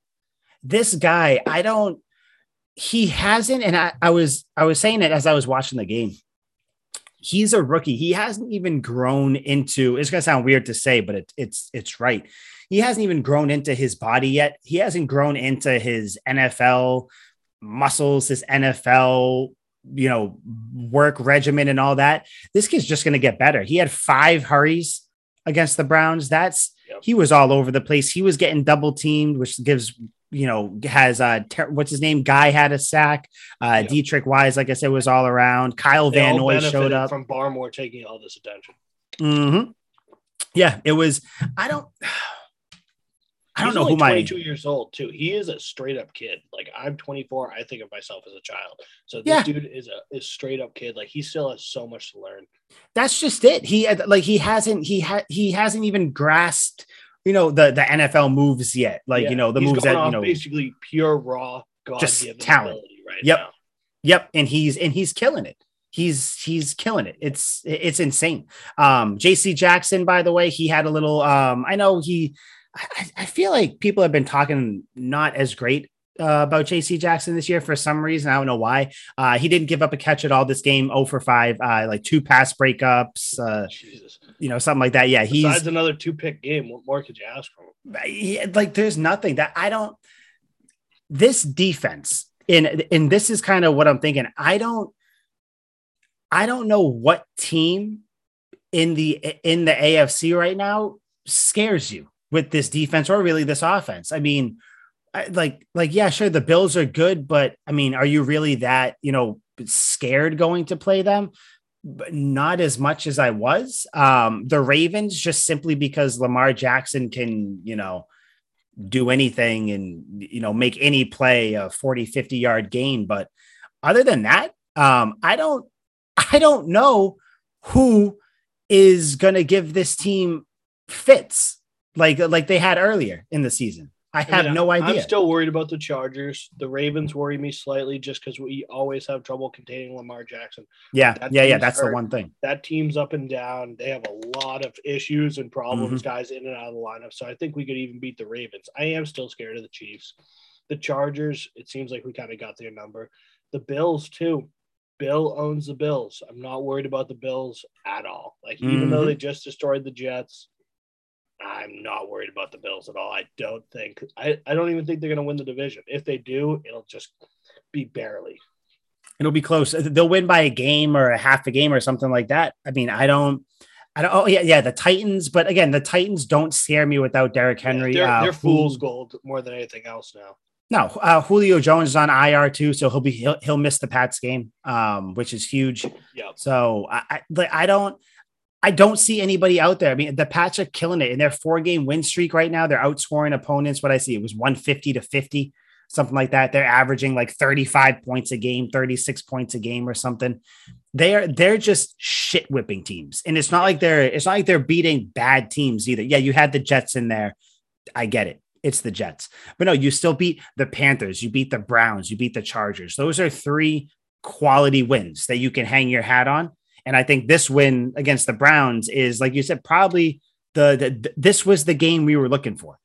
This guy, I don't. He hasn't, and I, I was I was saying it as I was watching the game. He's a rookie. He hasn't even grown into. It's gonna sound weird to say, but it, it's it's right. He hasn't even grown into his body yet. He hasn't grown into his NFL muscles, this NFL you know, work regimen and all that, this kid's just going to get better. He had five hurries against the Browns. That's yep. he was all over the place. He was getting double teamed, which gives you know has uh ter- what's his name guy had a sack uh yep. Deatrich Wise like I said was all around Kyle they Van Noy showed up from Barmore taking all this attention mm-hmm. yeah it was I don't I don't He's know who 22 my years old too. He is a straight up kid. Like I'm 24. I think of myself as a child. So this yeah. dude is a is straight up kid. Like he still has so much to learn. That's just it. He like he hasn't he had he hasn't even grasped you know the the NFL moves yet. Like yeah. you know the he's moves that you know basically pure raw God just talent right Yep, now. yep, and he's and he's killing it he's he's killing it. It's it's insane. Um, JC Jackson, by the way, he had a little. Um, I know he I, I feel like people have been talking not as great uh, about JC Jackson this year for some reason. I don't know why. Uh, he didn't give up a catch at all this game, 0 for 5, uh, like two pass breakups, uh, you know, something like that. Yeah, he's Besides another two pick game. What more could you ask for? Yeah, like there's nothing that I don't. This defense, and and this is kind of what I'm thinking. I don't, I don't know what team in the in the AFC right now scares you with this defense or really this offense. I mean, I, like like yeah, sure the Bills are good, but I mean, are you really that, you know, scared going to play them? But not as much as I was. Um, the Ravens just simply because Lamar Jackson can, you know, do anything and you know make any play a 40 50 yard gain but other than that um i don't i don't know who is going to give this team fits like like they had earlier in the season. I have I mean, no idea. I'm still worried about the Chargers. The Ravens worry me slightly just because we always have trouble containing Lamar Jackson. Yeah, yeah, yeah. That's hurt. the one thing. That team's up and down. They have a lot of issues and problems, mm-hmm. guys in and out of the lineup. So I think we could even beat the Ravens. I am still scared of the Chiefs. The Chargers, it seems like we kind of got their number. The Bills, too. Bill owns the Bills. I'm not worried about the Bills at all. Like, even mm-hmm. though they just destroyed the Jets, I'm not worried about the Bills at all. I don't think I, I don't even think they're going to win the division. If they do, it'll just be barely. It'll be close. They'll win by a game or a half a game or something like that. I mean, I don't. I don't. Oh yeah, yeah. The Titans, but again, the Titans don't scare me without Derrick Henry. Yeah, they're, they're uh, fool's gold more than anything else now. No, uh, Julio Jones is on IR too, so he'll be he'll, he'll miss the Pats game, um, which is huge. Yeah. So I, I I don't. I don't see anybody out there. I mean, the Pats are killing it in their four game win streak right now. They're outscoring opponents. What I see, it was 150 to 50, something like that. They're averaging like 35 points a game, 36 points a game or something. They're they're just shit whipping teams. And it's not like they're it's not like they're beating bad teams either. Yeah, you had the Jets in there. I get it. It's the Jets. But no, you still beat the Panthers, you beat the Browns, you beat the Chargers. Those are three quality wins that you can hang your hat on and I think this win against the Browns is, like you said, probably the, the this was the game we were looking for.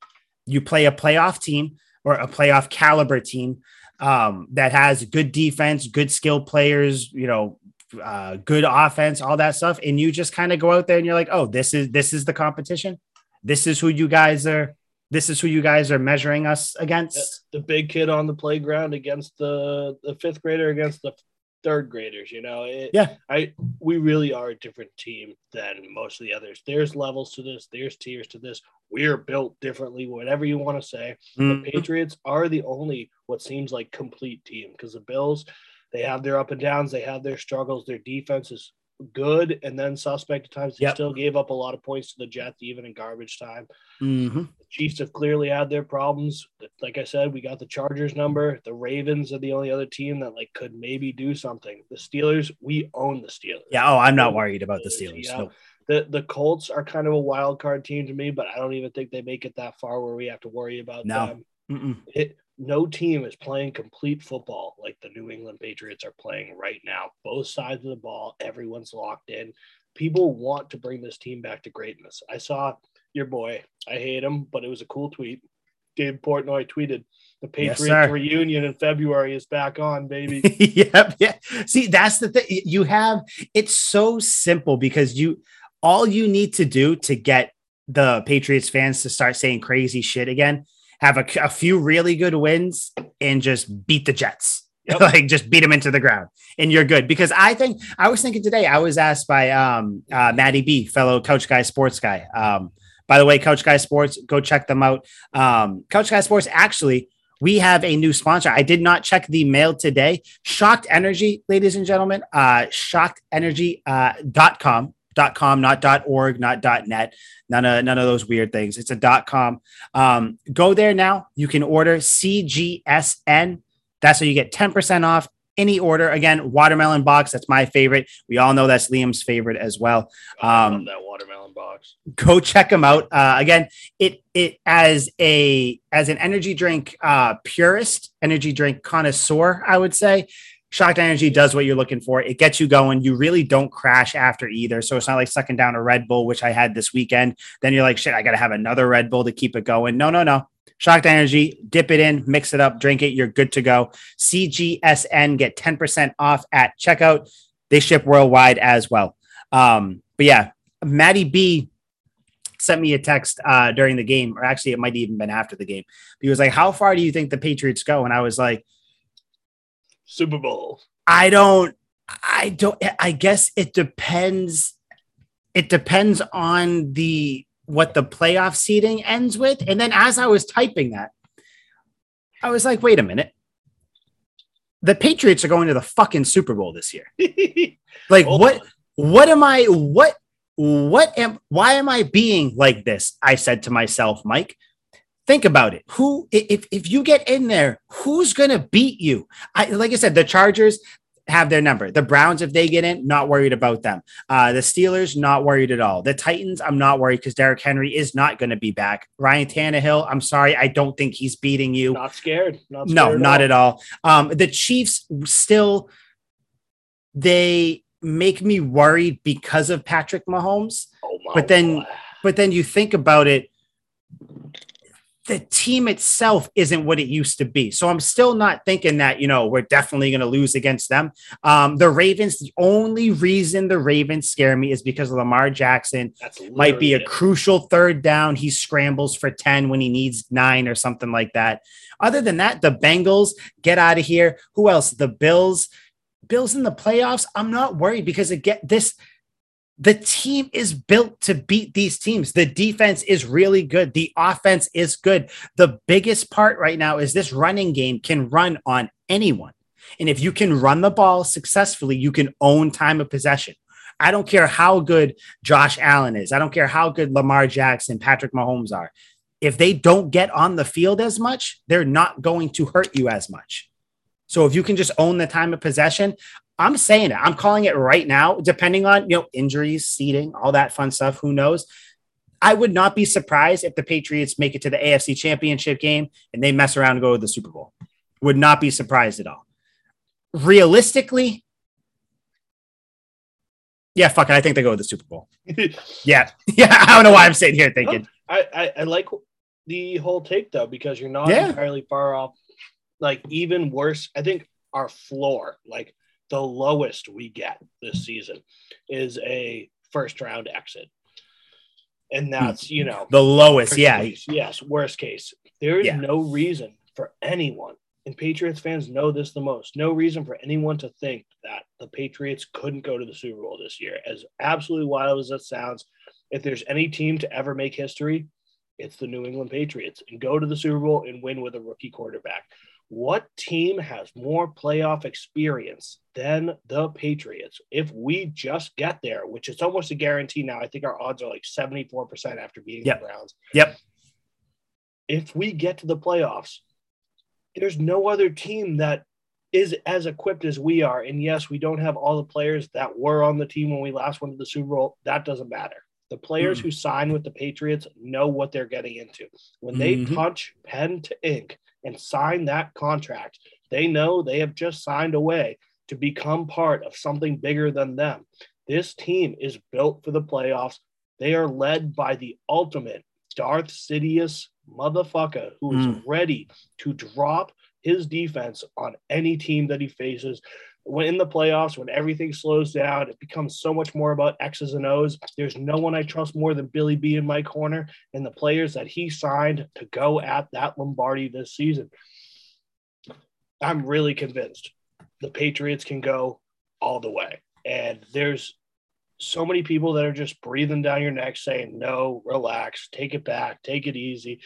You play a playoff team or a playoff caliber team um, that has good defense, good skill players, you know, uh, good offense, all that stuff, and you just kind of go out there and you're like, oh, this is this is the competition. This is who you guys are. This is who you guys are measuring us against. The big kid on the playground against the the fifth grader against the third graders you know it, yeah. I we really are a different team than most of the others. There's levels to this there's tiers to this. We're built differently whatever you want to say mm-hmm. the patriots are the only what seems like complete team because the bills they have their up and downs they have their struggles their defense is good and then suspect at times. They yep. still gave up a lot of points to the Jets, even in garbage time. Mm-hmm. The Chiefs have clearly had their problems. Like I said, we got the Chargers number. The Ravens are the only other team that like could maybe do something. The Steelers, we own the Steelers. Yeah. Oh, I'm not worried about the Steelers. Yeah. No. The, the Colts are kind of a wild card team to me, but I don't even think they make it that far where we have to worry about no. them. It, no team is playing complete football like the New England Patriots are playing right now. Both sides of the ball, everyone's locked in. People want to bring this team back to greatness. I saw your boy, I hate him, but it was a cool tweet. Dave Portnoy tweeted, the Patriots yes, reunion in February is back on, baby. <laughs> yep. Yeah. See, that's the thing. You have it's so simple because you all you need to do to get the Patriots fans to start saying crazy shit again have a, a few really good wins and just beat the Jets. Yep. <laughs> like just beat them into the ground and you're good. Because I think I was thinking today, I was asked by um uh Maddie B, fellow Couch Guy Sports guy. Um, by the way, Couch Guy Sports, go check them out. Um, Couch Guy Sports actually we have a new sponsor. I did not check the mail today. Shocked Energy, ladies and gentlemen, uh, shockedenergy.com. Uh, dot com, dot com, not dot org, not dot net, none of none of those weird things. It's a dot com. Um, go there now. You can order CGSN. That's how you get 10% off any order. Again, watermelon box. That's my favorite. We all know that's Liam's favorite as well. I Um, that watermelon box. go check them out. Uh, again, it it as a as an energy drink uh, purist, energy drink connoisseur, I would say. Shocked Energy does what you're looking for. It gets you going. You really don't crash after either. So it's not like sucking down a Red Bull, which I had this weekend. Then you're like, shit, I got to have another Red Bull to keep it going. No, no, no. Shocked Energy, dip it in, mix it up, drink it. You're good to go. CGSN, get 10% off at checkout. They ship worldwide as well. Um, but yeah, Maddie B sent me a text uh, during the game, or actually, it might even been after the game. He was like, "How far do you think the Patriots go?" And I was like, Super Bowl. "I don't, I don't. I guess it depends. It depends on the what the playoff seating ends with." And then as I was typing that, I was like, "Wait a minute." The Patriots are going to the fucking Super Bowl this year. <laughs> Like Hold what? what am I what what am why am I being like this? I said to myself, Mike. Think about it. Who if if you get in there, who's gonna beat you? I like I said, the Chargers have their number. The Browns, if they get in, not worried about them. Uh, the Steelers, not worried at all. The Titans, I'm not worried because Derrick Henry is not going to be back. Ryan Tannehill, I'm sorry, I don't think he's beating you. Not scared. Not scared No, not at all. Um, the Chiefs still they make me worried because of Patrick Mahomes. Oh my But then- God. But then you think about it, the team itself isn't what it used to be. So I'm still not thinking that, you know, we're definitely going to lose against them. Um, the Ravens, the only reason the Ravens scare me is because of Lamar Jackson might be a it. crucial third down. He scrambles for 10 when he needs nine or something like that. Other than that, the Bengals get out of here. Who else? The Bills. Bills in the playoffs. I'm not worried because again, this the team is built to beat these teams. The defense is really good. The offense is good. The biggest part right now is this running game can run on anyone. And if you can run the ball successfully, you can own time of possession. I don't care how good Josh Allen is. I don't care how good Lamar Jackson, Patrick Mahomes are. If they don't get on the field as much, they're not going to hurt you as much. So if you can just own the time of possession, I'm saying it. I'm calling it right now, depending on you know injuries, seating, all that fun stuff. Who knows? I would not be surprised if the Patriots make it to the AFC Championship game and they mess around and go to the Super Bowl. Would not be surprised at all. Realistically, yeah, fuck it. I think they go to the Super Bowl. <laughs> Yeah, <laughs> yeah. I don't know why I'm sitting here thinking. I, I, I like the whole take though because you're not Yeah. entirely far off. Like even worse, I think our floor, like the lowest we get this season, is a first round exit, and hmm. that's you know The lowest, yeah. case. yes, worst case. There is Yeah. no reason for anyone, and Patriots fans know this the most. No reason for anyone to think that the Patriots couldn't go to the Super Bowl this year. As absolutely wild as that sounds, if there's any team to ever make history, it's the New England Patriots and go to the Super Bowl and win with a rookie quarterback. What team has more playoff experience than the Patriots? If we just get there, which is almost a guarantee now, I think our odds are like 74% after beating Yep. the Browns. Yep. If we get to the playoffs, there's no other team that is as equipped as we are. And yes, we don't have all the players that were on the team when we last went to the Super Bowl. That doesn't matter. The players Mm. who sign with the Patriots know what they're getting into. When they Mhm. touch pen to ink and sign that contract, they know they have just signed away to become part of something bigger than them. This team is built for the playoffs. They are led by the ultimate Darth Sidious motherfucker who is Mm. ready to drop his defense on any team that he faces. When in the playoffs, when everything slows down, it becomes so much more about X's and O's. There's no one I trust more than Billy B in my corner and the players that he signed to go at that Lombardi this season. I'm really convinced the Patriots can go all the way. And there's so many people that are just breathing down your neck saying, no, relax, take it back, take it easy.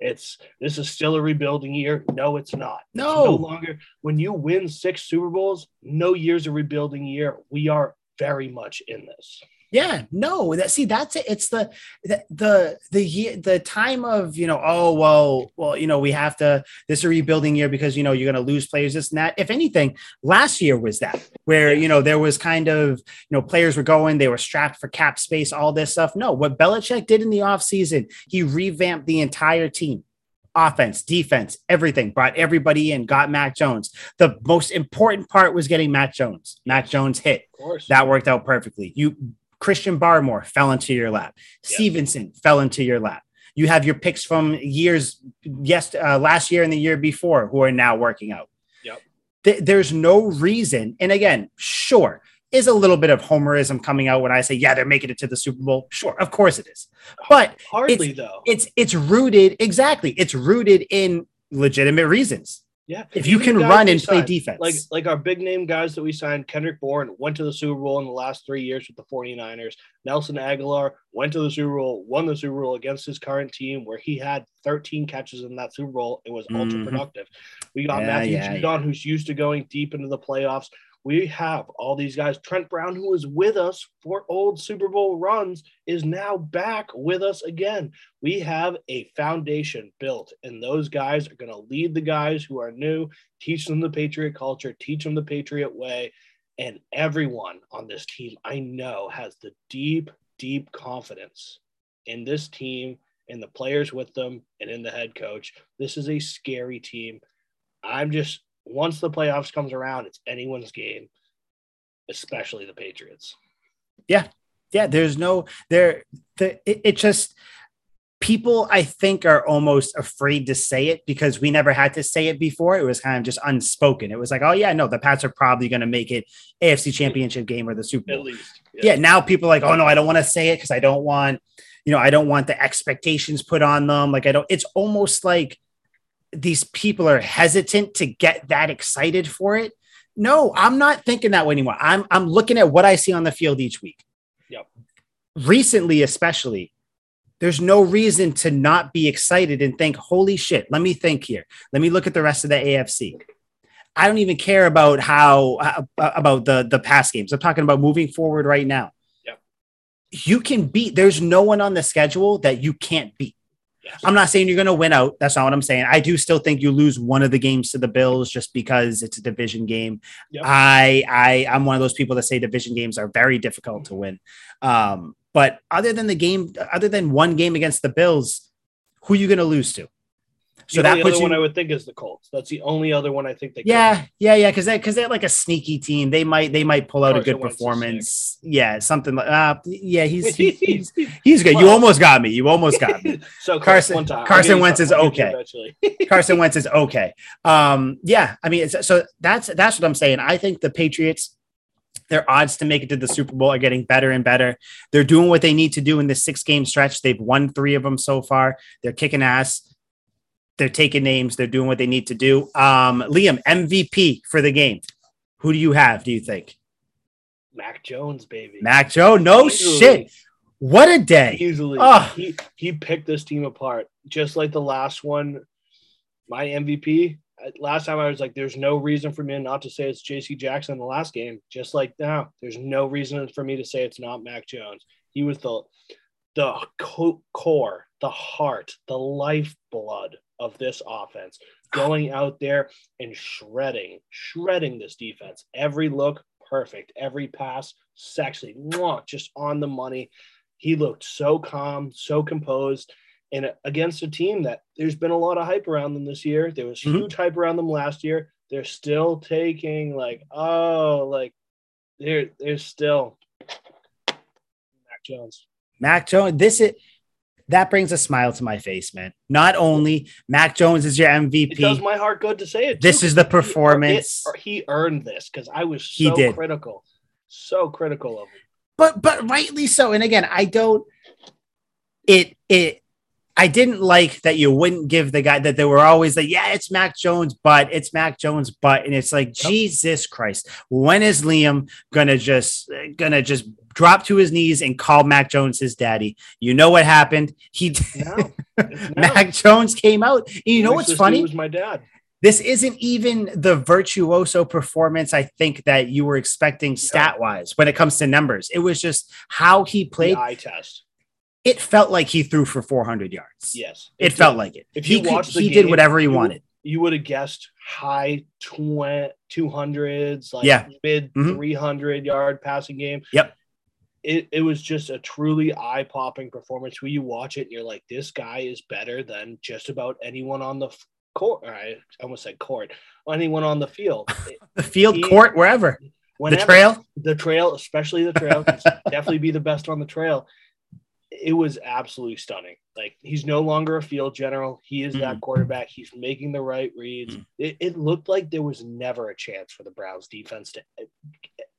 It's this is still a rebuilding year. No, it's not. No, it's no longer. When you win six Super Bowls, no year's a rebuilding year. We are very much in this. Yeah, no, that see that's it. It's the the the the the time of you know oh well well you know we have to this is a rebuilding year because you know you're going to lose players this and that. If anything, last year was that where you know there was kind of you know players were going they were strapped for cap space all this stuff. No, what Belichick did in the offseason, he revamped the entire team offense, defense, everything, brought everybody in, got Mac Jones. The most important part was getting Mac Jones. Mac Jones hit. Of course. That worked out perfectly. You Christian Barmore fell into your lap. Stevenson fell into your lap. You have your picks from years, yes, uh, last year and the year before, who are now working out. Yep. Th- there's no reason. And again, sure, is a little bit of homerism coming out when I say, yeah, they're making it to the Super Bowl. Sure, of course it is. But hardly it's, though. It's it's rooted exactly. It's rooted in legitimate reasons. Yeah. If you can run and play defense. Like like our big name guys that we signed, Kendrick Bourne went to the Super Bowl in the last three years with the 49ers. Nelson Agholor went to the Super Bowl, won the Super Bowl against his current team where he had 13 catches in that Super Bowl. It was mm-hmm. ultra productive. We got yeah, Matthew yeah, Judon, yeah. who's used to going deep into the playoffs we have all these guys. Trent Brown, who was with us for old Super Bowl runs, is now back with us again. We have a foundation built, and those guys are going to lead the guys who are new, teach them the Patriot culture, teach them the Patriot way. And everyone on this team, I know, has the deep, deep confidence in this team, in the players with them, and in the head coach. This is a scary team. I'm just once the playoffs comes around, it's anyone's game, especially the Patriots. Yeah. Yeah. There's no there. The, it, it just people I think are almost afraid to say it because we never had to say it before. It was kind of just unspoken. It was like, oh yeah, no, the Pats are probably going to make it AFC Championship game or the Super Bowl. At least, yeah. yeah. Now people are like, oh no, I don't want to say it because I don't want, you know, I don't want the expectations put on them. Like I don't. It's almost like these people are hesitant to get that excited for it. No, I'm not thinking that way anymore. I'm I'm looking at what I see on the field each week. Yep. Recently, especially, there's no reason to not be excited and think, holy shit, let me think here. Let me look at the rest of the AFC. I don't even care about how uh, about the the past games. I'm talking about moving forward right now. Yep. You can beat. There's no one on the schedule that you can't beat. I'm not saying you're going to win out. That's not what I'm saying. I do still think you lose one of the games to the Bills just because it's a division game. Yep. I I I'm one of those people that say division games are very difficult to win. Um, but other than the game, other than one game against the Bills, who are you going to lose to? So the that other you, one I would think is the Colts. That's the only other one I think they. Yeah, could. yeah, yeah, because they because they're like a sneaky team. They might they might pull out Carson a good performance. Yeah, something like uh, yeah, he's <laughs> he's, he's, he's good. Well, you almost got me. You almost got me. <laughs> so Carson Carson Wentz is okay. <laughs> Carson Wentz is okay. Um, yeah, I mean, so that's that's what I'm saying. I think the Patriots their odds to make it to the Super Bowl are getting better and better. They're doing what they need to do in this six game stretch. They've won three of them so far. They're kicking ass. They're taking names. They're doing what they need to do. Um, Liam, MVP for the game. Who do you have? Do you think? Mac Jones, baby. Mac Jones. No Easily. shit. What a day. Easily. Oh. He, he picked this team apart, just like the last one. My MVP. Last time I was like, there's no reason for me not to say it's JC Jackson in the last game. Just like now, there's no reason for me to say it's not Mac Jones. He was the the core, the heart, the lifeblood of this offense, going out there and shredding, shredding this defense. Every look, perfect. Every pass, sexy, just on the money. He looked so calm, so composed. And against a team that there's been a lot of hype around them this year. There was mm-hmm. huge hype around them last year. They're still taking like, oh, like they're they're still Mac Jones. Mac Jones. This is that brings a smile to my face, man. Not only Mac Jones is your MVP. It does my heart good to say it. Too, this is the performance. He, he earned this because I was so he did. critical, so critical of him. But but rightly so. And again, I don't. It it I didn't like that you wouldn't give the guy that they were always like, yeah, it's Mac Jones, but it's Mac Jones, but and it's like, yep. Jesus Christ, when is Liam gonna just gonna just drop to his knees and call Mac Jones his daddy? You know what happened? He <laughs> no, Mac Jones came out. you know what's funny? Was my dad. This isn't even the virtuoso performance I think that you were expecting stat wise when it comes to numbers. It was just how he played. The eye test it felt like he threw for 400 yards. Yes. It, felt like it. If he you watched he game, did whatever he you, wanted. You would have guessed high 20, 200s, like yeah. mid mm-hmm. 300 yard passing game. Yep. It, it was just a truly eye popping performance where you watch it and you're like, this guy is better than just about anyone on the court. I almost said court, anyone on the field. <laughs> the field, he, court, wherever. Whenever, the trail, the trail, especially the trail, <laughs> definitely be the best on the trail it was absolutely stunning. Like he's no longer a field general. He is mm-hmm. that quarterback. He's making the right reads. Mm-hmm. It, it, looked like there was never a chance for the Browns defense to eh,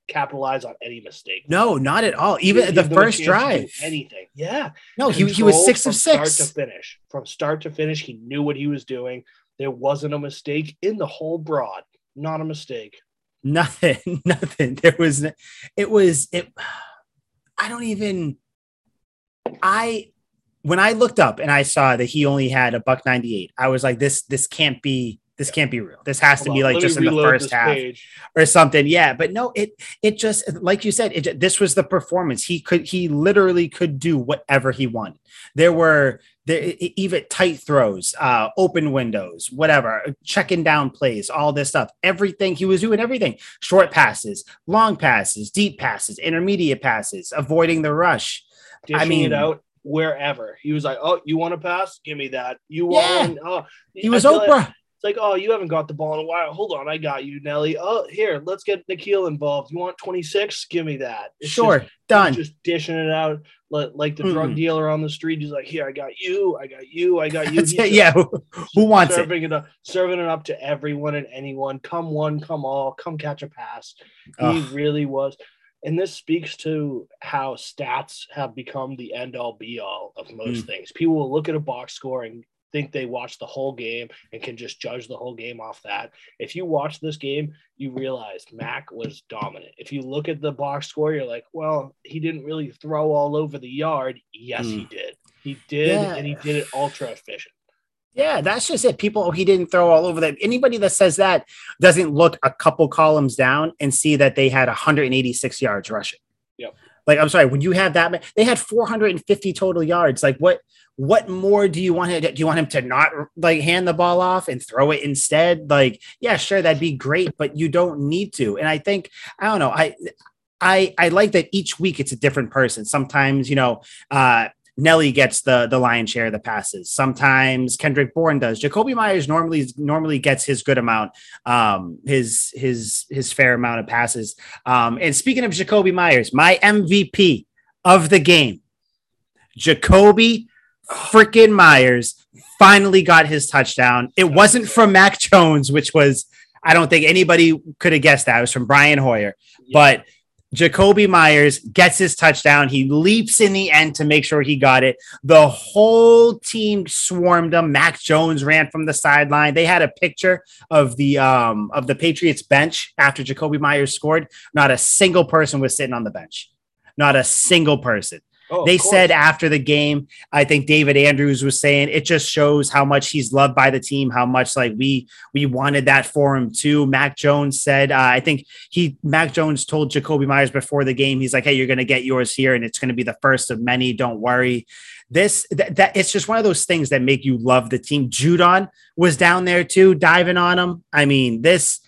capitalize on any mistake. No, not at all. Even the first drive, anything. Yeah. No, he, he was six of six. Start to finish. From start to finish, he knew what he was doing. There wasn't a mistake in the whole broad. Not a mistake. <laughs> Nothing. Nothing. There was. It was. It. <sighs> I don't even I when I looked up and I saw that he only had a buck 98, I was like, this this can't be this can't be real. This has Hold to be on, like just in the first half page. or something. Yeah, but no, it it just like you said, it this was the performance. He could he literally could do whatever he wanted. There were there even tight throws, uh, open windows, whatever, checking down plays, all this stuff. Everything he was doing, everything. Short passes, long passes, deep passes, intermediate passes, avoiding the rush dishing I mean, it out wherever. He was like, "Oh, you want to pass? Give me that. You want? Yeah. Oh, he was Oprah." Like, it's like, "Oh, you haven't got the ball in a while. Hold on, I got you, Nelly. Oh, here, let's get N'Keal involved. You want 26? Give me that. It's sure, just, done. Just dishing it out like the mm. drug dealer on the street. He's like, "Here, I got you. I got you. I got you." <laughs> yeah, who, who wants serving it? it up, serving it up to everyone and anyone. Come one, come all. Come catch a pass. He really was. And this speaks to how stats have become the end all be all of most mm. things. People will look at a box score and think they watched the whole game and can just judge the whole game off that. If you watch this game, you realize Mac was dominant. If you look at the box score, you're like, well, he didn't really throw all over the yard. Yes, mm. he did. He did, yeah. and he did it ultra efficient. Yeah, that's just it. People, oh, he didn't throw all over that. Anybody that says that doesn't look a couple columns down and see that they had 186 yards rushing. Yep. Like, I'm sorry, when you have that, they had 450 total yards. Like, what, what more do you want him? To, do you want him to not like hand the ball off and throw it instead? Like, yeah, sure, that'd be great, but you don't need to. And I think, I don't know, I, I, I like that each week it's a different person. Sometimes, you know, uh, Nelly gets the the lion's share of the passes. Sometimes Kendrick Bourne does. Jakobi Meyers normally normally gets his good amount, um, his his his fair amount of passes. Um, and speaking of Jakobi Meyers, my MVP of the game, Jakobi freaking Meyers finally got his touchdown. It wasn't from Mac Jones, which was I don't think anybody could have guessed that. It was from Brian Hoyer, yeah. but Jakobi Meyers gets his touchdown. He leaps in the end to make sure he got it. The whole team swarmed him. Mac Jones ran from the sideline. They had a picture of the um, of the Patriots bench after Jakobi Meyers scored. Not a single person was sitting on the bench. Not a single person. Oh, they said after the game, I think David Andrews was saying it just shows how much he's loved by the team, how much like we we wanted that for him too. Mac Jones said, uh, I think he Mac Jones told Jakobi Meyers before the game, he's like, "Hey, you're going to get yours here, and it's going to be the first of many. Don't worry." This that, that it's just one of those things that make you love the team. Judon was down there too, diving on him. I mean, this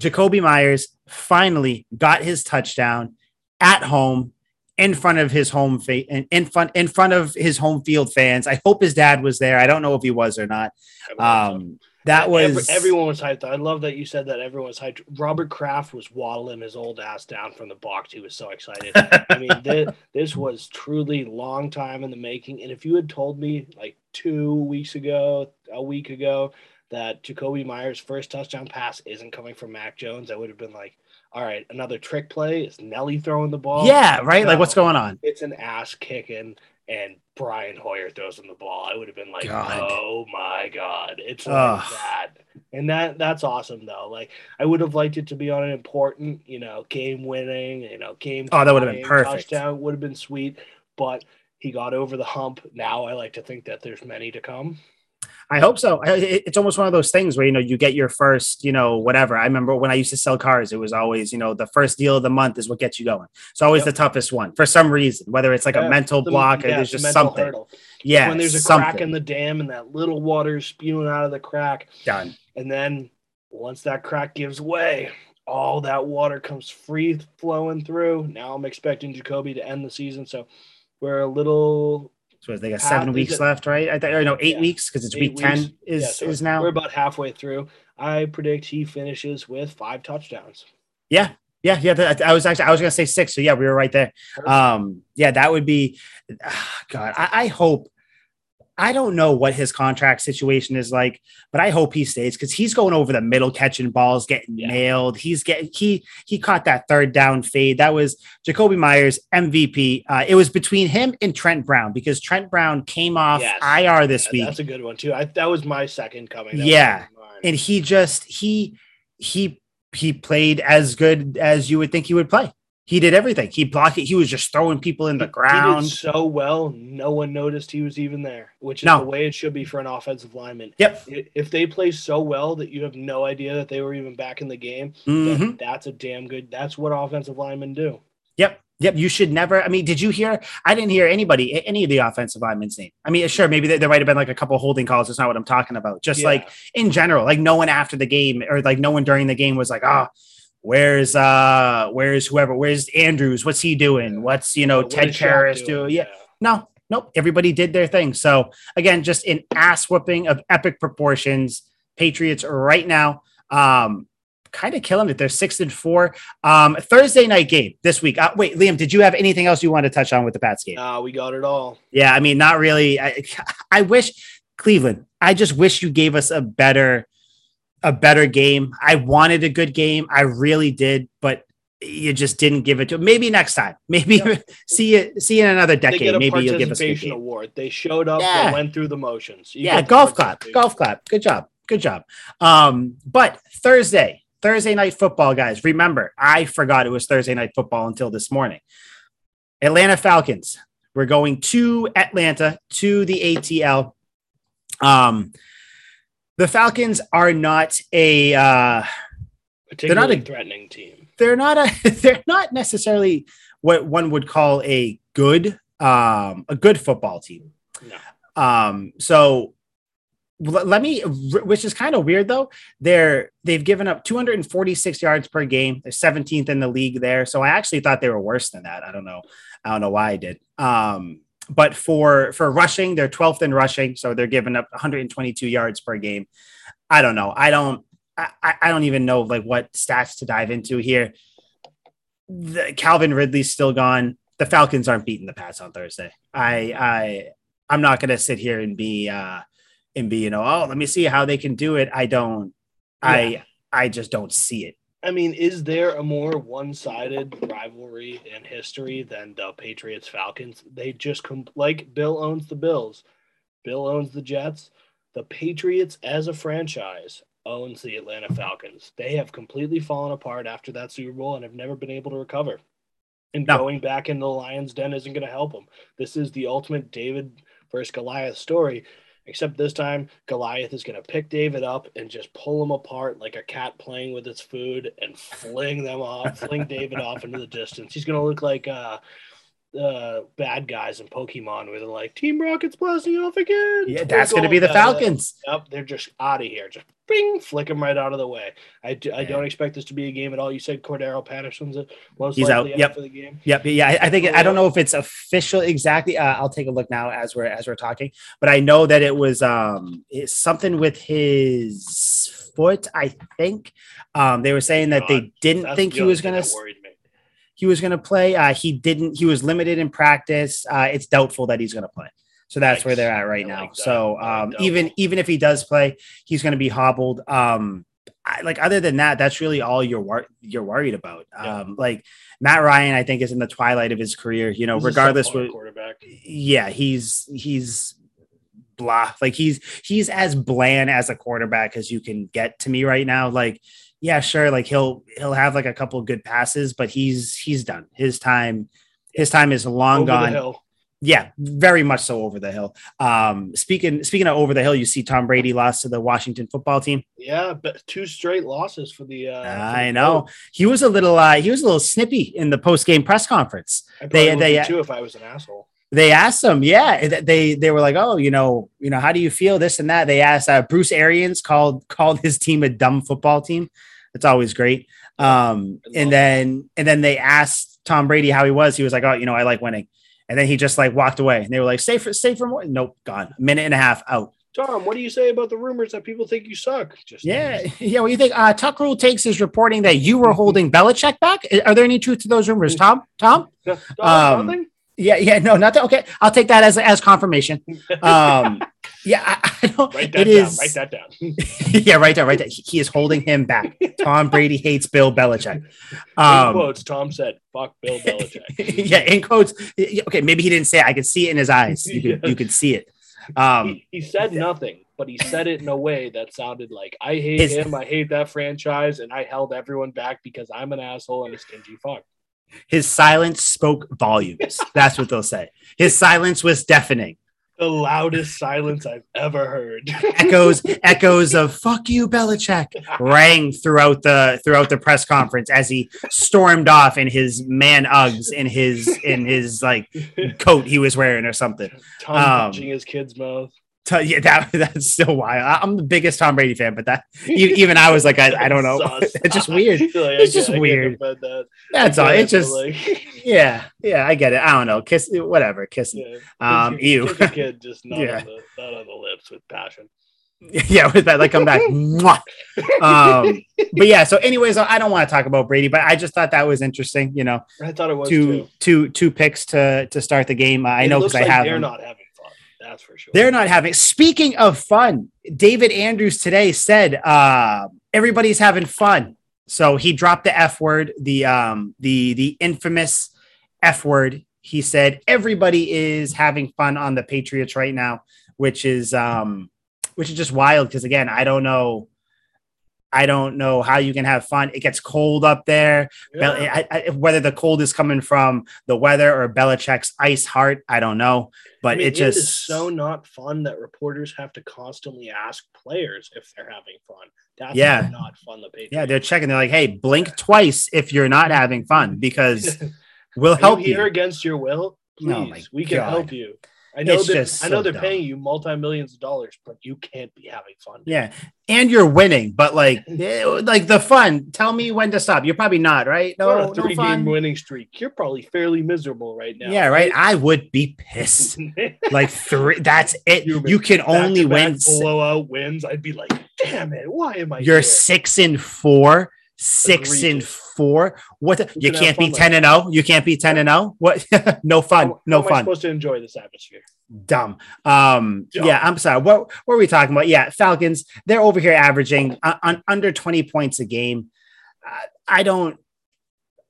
Jakobi Meyers finally got his touchdown at home in front of his home fa- in front in front of his home field fans. I hope his dad was there. I don't know if he was or not. Um, that was Every, everyone was hyped. I love that you said that everyone was hyped. Robert Kraft was waddling his old ass down from the box. He was so excited. I mean, this, <laughs> this was truly long time in the making. And if you had told me like two weeks ago, a week ago, that Jakobi Meyers' first touchdown pass isn't coming from Mac Jones, I would have been like, all right, another trick play is Nelly throwing the ball. Yeah, right. No, like what's going on? It's an ass kicking and Brian Hoyer throws him the ball, I would have been like, God. "Oh my god!" It's like Ugh. that, and that that's awesome though. Like I would have liked it to be on an important, you know, game winning, you know, game. Oh, that would have been perfect. Touchdown would have been sweet, but he got over the hump. Now I like to think that there's many to come. I hope so. It's almost one of those things where you know you get your first, you know, whatever. I remember when I used to sell cars, it was always, you know, the first deal of the month is what gets you going. It's always Yep. the toughest one for some reason, whether it's like Yeah, a mental The- block or there's just something. hurdle. Yeah, when there's a something crack in the dam and that little water is spewing out of the crack, done. and then once that crack gives way, all that water comes free flowing through. Now I'm expecting Jakobi to end the season, so we're a little So they got seven is weeks it- left, right? I think, or no, eight Yeah. weeks because it's week ten is yeah, so is now. We're about halfway through. I predict he finishes with five touchdowns. Yeah, yeah, yeah. that- I was actually I was gonna say six, so yeah, we were right there. Um, yeah, that would be. God, I, I hope. I don't know what his contract situation is like, but I hope he stays because he's going over the middle, catching balls, getting Yeah. nailed. He's getting he he caught that third down fade. That was Jakobi Meyers MVP. Uh, it was between him and Trent Brown because Trent Brown came off Yes. IR this Yeah, week. That's a good one too. I, that was my second coming. That Yeah. and he just he he he played as good as you would think he would play. He did everything. He blocked it. He was just throwing people in the He- He ground. did so well, no one noticed he was even there, which is No. the way it should be for an offensive lineman. Yep. If they play so well that you have no idea that they were even back in the game, Mhm. then that's a damn good. That's what offensive linemen do. Yep. Yep. You should never. I mean, did you hear? I didn't hear anybody, any of the offensive linemen's name. I mean, sure, maybe there, might have been like a couple holding calls. That's not what I'm talking about. Just Yeah. like in general, like no one after the game or like no one during the game was like, oh, where's uh, where's whoever, where's Andrews? What's he doing? What's you know What Ted is Shaq Karras doing? Yeah. No, nope. Everybody did their thing. So again, just an ass whooping of epic proportions. Patriots right now, um, kind of killing it. They're six and four. Um, Thursday night game this week. Uh, wait, Liam, did you have anything else you want to touch on with the Pats game? Nah, we got it all. Yeah, I mean, not really. I, <laughs> I wish Cleveland. I just wish you gave us a better, a better game. I wanted a good game. I really did, but you just didn't give it to. Maybe next time. <laughs> Maybe Yeah. see you see you in another decade. Maybe you'll give us a good participation game. award. They showed up. Yeah. They went through the motions. You yeah, golf clap, golf clap. Good job, good job. Um, but Thursday, Thursday night football, guys. Remember, I forgot it was Thursday night football until this morning. Atlanta Falcons. We're going to Atlanta to the ATL. Um, the Falcons are not a uh, Particularly a- threatening team. they're not a <laughs> they're not necessarily what one would call a good um a good football team. No. Um, so l- let me, which is kind of weird though. They're they've given up 246 yards per game. They're 17th in the league there. So I actually thought they were worse than that. I don't know. I don't know why I did. Um, but for for rushing, they're 12th in rushing, so they're giving up 122 yards per game. I don't know. I don't. I, I don't even know like what stats to dive into here. The, Calvin Ridley's still gone. The Falcons aren't beating the Pats on Thursday. I I I'm not gonna sit here and be uh and be, you know, oh, let me see how they can do it. I don't I I just don't see it. I mean, is there a more one-sided rivalry in history than the Patriots Falcons? They just com- like Bill owns the Bills, Bill owns the Jets. The Patriots as a franchise owns the Atlanta Falcons. They have completely fallen apart after that Super Bowl and have never been able to recover. And No. going back into the Lions' den isn't going to help them. This is the ultimate David versus Goliath story. Except this time, Goliath is going to pick David up and just pull him apart like a cat playing with its food and fling them off, fling David off into the distance. He's going to look like uh, uh, bad guys in Pokemon where they're like, Team Rocket's blasting off again. Yeah, that's gonna be the Falcons. Yep, they're just out of here. Just bing, flick them right out of the way. I, do, I Yeah. don't expect this to be a game at all. You said Cordarrelle Patterson's most He's out, likely yep. for the game. Yep. Yeah. I, I think I don't know if it's official exactly. Uh, I'll take a look now as we're as we're talking, but I know that it was um something with his foot. I think um they were saying that they didn't think he was gonna worried me. He was gonna play. Uh, he didn't. He was limited in practice. Uh, it's doubtful that he's gonna play. So that's where they're at right I now. like so um, even even if he does play, he's going to be hobbled. Um, I, like other than that, that's really all you're wor- you're worried about. Yeah. Um, like Matt Ryan, I think is in the twilight of his career. You know, He's regardless what, quarterback. yeah, he's he's blah. Like he's he's as bland as a quarterback as you can get to me right now. Like, yeah, sure, like he'll he'll have like a couple good passes, but he's he's done. His time his time is long Over the gone. hill. Yeah, very much so over the hill. Um, speaking speaking of over the hill, you see Tom Brady lost to the Washington football team. Yeah, but two straight losses for the. Uh, for I the know Colts. he was a little uh, he was a little snippy in the post game press conference. I probably They- they- too if I was an asshole. They asked him, yeah, they they were like, oh, you know, you know, how do you feel this and that? They asked uh, Bruce Arians called <laughs> called his team a dumb football team. That's always great. Um, and then and then they asked Tom Brady how he was. He was like, oh, you know, I like winning. And then he just like walked away. And they were like, stay for stay for more. Nope, gone. A minute and a half out. Tom, what do you say about the rumors that people think you suck? Just Yeah, <laughs> yeah. What do you think? Uh, Tuck Rule takes is reporting that you were <laughs> holding Belichick back. Are there any truth to those rumors, Tom? Tom? No, Tom, Um, nothing. Yeah, yeah. No, not that. Okay, I'll take that as as confirmation. <laughs> Um, yeah, I, I don't. Write that It down. is. Write that down. <laughs> yeah, there, right there. He, he is holding him back. Tom Brady hates Bill Belichick. In Um, quotes, Tom said, "Fuck Bill Belichick." <laughs> yeah, in quotes. Okay, maybe he didn't say. It. I could see it in his eyes. You could, you could see it. Um, he, he said nothing, but he said it in a way that sounded like I hate him, I hate that franchise, and I held everyone back because I'm an asshole and a stingy fuck. His silence spoke volumes. <laughs> That's what they'll say. His silence was deafening. The loudest silence I've ever heard. <laughs> echoes echoes of "fuck you, Belichick" rang throughout the throughout the press conference as he stormed off in his man Uggs in his in his like coat he was wearing or something. Tom Um, punching his kid's mouth. So, yeah, that <laughs> that's still wild. I- I'm the biggest Tom Brady fan, but that <laughs> even I was like, I, I don't know. <laughs> It's just weird. Like, It's just I weird. that. That's all. It's just like, yeah, yeah. I get it. I don't know. Kiss whatever. Kissing. yeah. Um, Kiss kiss kid just not, Yeah. on the, not on the lips with passion. yeah, with that, like come back. Um, but yeah. So, anyways, I don't want to talk about Brady, but I just thought that was interesting. You know, I thought it was two too. two two picks to to start the game. I It know because I have they're them. not having. That's for sure. They're not having. Speaking of fun, David Andrews today said uh, everybody's having fun. So he dropped the F word, the um the the infamous F word. He said everybody is having fun on the Patriots right now, which is um which is just wild because again, I don't know. I don't know how you can have fun. It gets cold up there. Yeah. I, I, whether the cold is coming from the weather or Belichick's ice heart, I don't know. But I mean, it just is so not fun that reporters have to constantly ask players if they're having fun. That's Yeah. not fun the Patriots. Yeah, they're checking. They're like, "Hey, blink twice if you're not having fun <laughs> because we'll help you you." here against your will? Oh Please, Oh we can God. help you. I know It's that I know so they're dumb. paying you multi millions of dollars, but you can't be having fun. Yeah, and you're winning, but like, <laughs> eh, like the fun. Tell me when to stop. You're probably not, right? No, a no three fun. game winning streak. You're probably fairly miserable right now. Yeah, right. I would be pissed. <laughs> Like three. That's it. You've You can only Back-to-back win. blowout wins. I'd be like, damn it, why am I? You're here? six and four. Six and Egregious. Four. What? the- you can have can't be ten and zero. You can't be ten and zero. What? no fun. How- no how am I fun. supposed to enjoy this atmosphere? dumb. Um, Dumb. yeah, I'm sorry. What, what were we talking about? Yeah, Falcons. They're over here averaging uh, on under 20 points a game. Uh, I don't.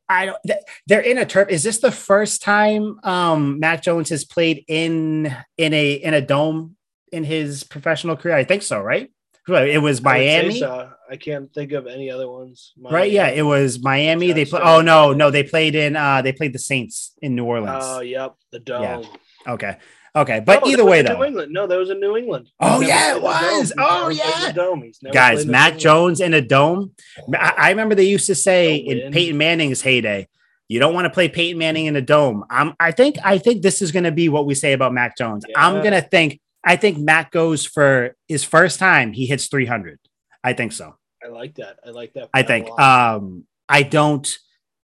I don't. They're in a turf. Is this the first time um, Mac Jones has played in in a in a dome in his professional career? I think so. Right. Right, It was Miami, so. I can't think of any other ones. right? Yeah, it was Miami. They Sounds play. Oh no, no, they played in. uh They played the Saints in New Orleans. Oh, yep, the dome. Yeah. okay, okay, but No, either way though. New England. No, that was in New England. Oh, yeah, it played was. Oh, yeah. the dome. Guys, played Mac Jones in a dome. I, I remember they used to say They'll in win. Peyton Manning's heyday, you don't want to play Peyton Manning in a dome. I'm, I think, I think this is going to be what we say about Mac Jones. I'm going to think, I think Mac goes for his first time. He hits 300. I think so. I like that. I like that. I think. Um, I don't.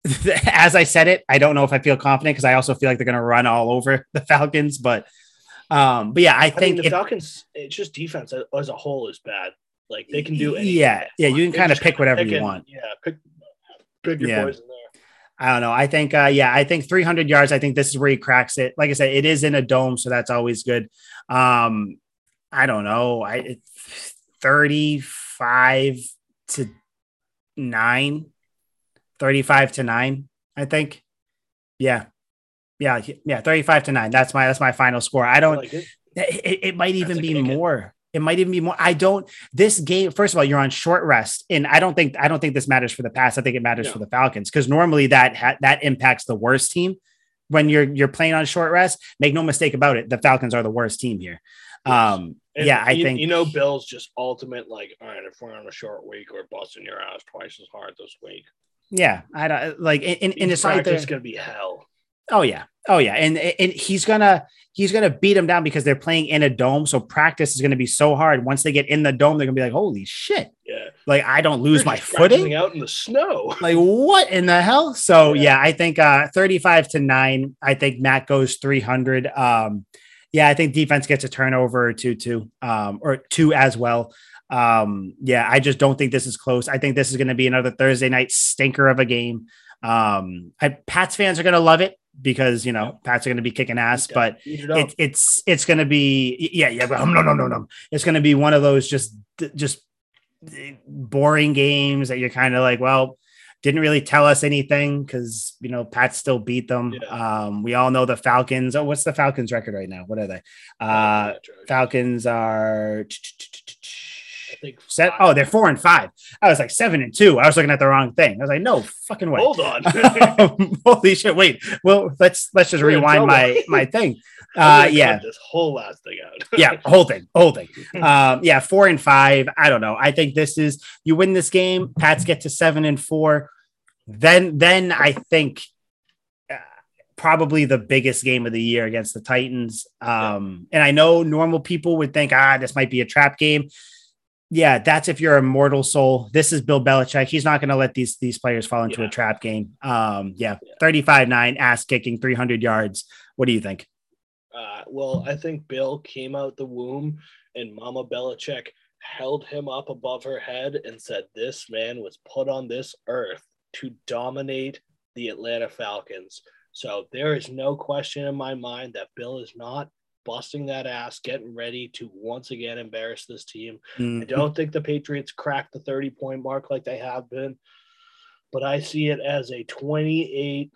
<laughs> As I said it, I don't know if I feel confident because I also feel like they're going to run all over <laughs> the Falcons. But, um, but yeah, I I mean, think the if- Falcons. It's just defense as- a whole is bad. Like they can do anything. Yeah, yeah, you can kinda pick whatever you want. Yeah, pick pick your Yeah. poison there. I don't know. I think, uh, yeah, I think 300 yards. I think this is where he cracks it. Like I said, it is in a dome, so that's always good. Um, I don't know. I it- 35, to 9, 35 to 9, I think. Yeah. Yeah, yeah, 35 to 9. That's my that's my final score. I don't like it. it, it might even be more. It might even be more. I don't. This game, first of all, you're on short rest, and I don't think I don't think this matters for the pass. I think it matters No. for the Falcons because normally that ha- that impacts the worst team when you're you're playing on short rest. Make no mistake about it, the Falcons are the worst team here. Um, And yeah, I you, think you know Bill's just ultimate like, all right, if we're on a short week, we're busting your ass twice as hard this week. yeah, I don't like and, and, and it's like practice gonna be hell. Oh yeah. Oh yeah. And and he's gonna he's gonna beat them down because they're playing in a dome. So practice is gonna be so hard. Once they get in the dome, they're gonna be like, holy shit. Yeah, Like I don't lose They're my footing. out in the snow. <laughs> Like what in the hell? So Yeah. yeah, I think uh 35 to 9. I think Mac goes 300. Um yeah, I think defense gets a turnover or two too. Um or two as well. Um yeah, I just don't think this is close. I think this is going to be another Thursday night stinker of a game. Um I, Pats fans are going to love it because, you know, Pats are going to be kicking ass, but it it, it's it's going to be yeah yeah but um, no no no no it's going to be one of those just just boring games that you're kind of like well didn't really tell us anything because you know Pat still beat them. Um, we all know the Falcons. Oh, what's the Falcons record right now? What are they? Uh, Falcons are I think set. Oh, they're four and five. I was like seven and two. I was looking at the wrong thing. I was like, no fucking way. Hold on. <laughs> <laughs> Holy shit! Wait, well, let's let's just We're rewind my my thing. <laughs> Uh, yeah, this whole last thing out. yeah, whole thing, whole thing. Um, yeah, four and five. I don't know. I think this is you win this game. Pats get to seven and four. Then, then I think uh, probably the biggest game of the year against the Titans. Um, and I know normal people would think, ah, this might be a trap game. Yeah, that's if you're a mortal soul. This is Bill Belichick. He's not going to let these these players fall into Yeah. a trap game. Um, yeah. 35 9, ass kicking, 300 yards. What do you think? Uh, well, I think Bill came out the womb and Mama Belichick held him up above her head and said, This man was put on this earth to dominate the Atlanta Falcons. So there is no question in my mind that Bill is not busting that ass, getting ready to once again embarrass this team. Mm, I don't think the Patriots cracked the 30 point mark like they have been, but I see it as a 28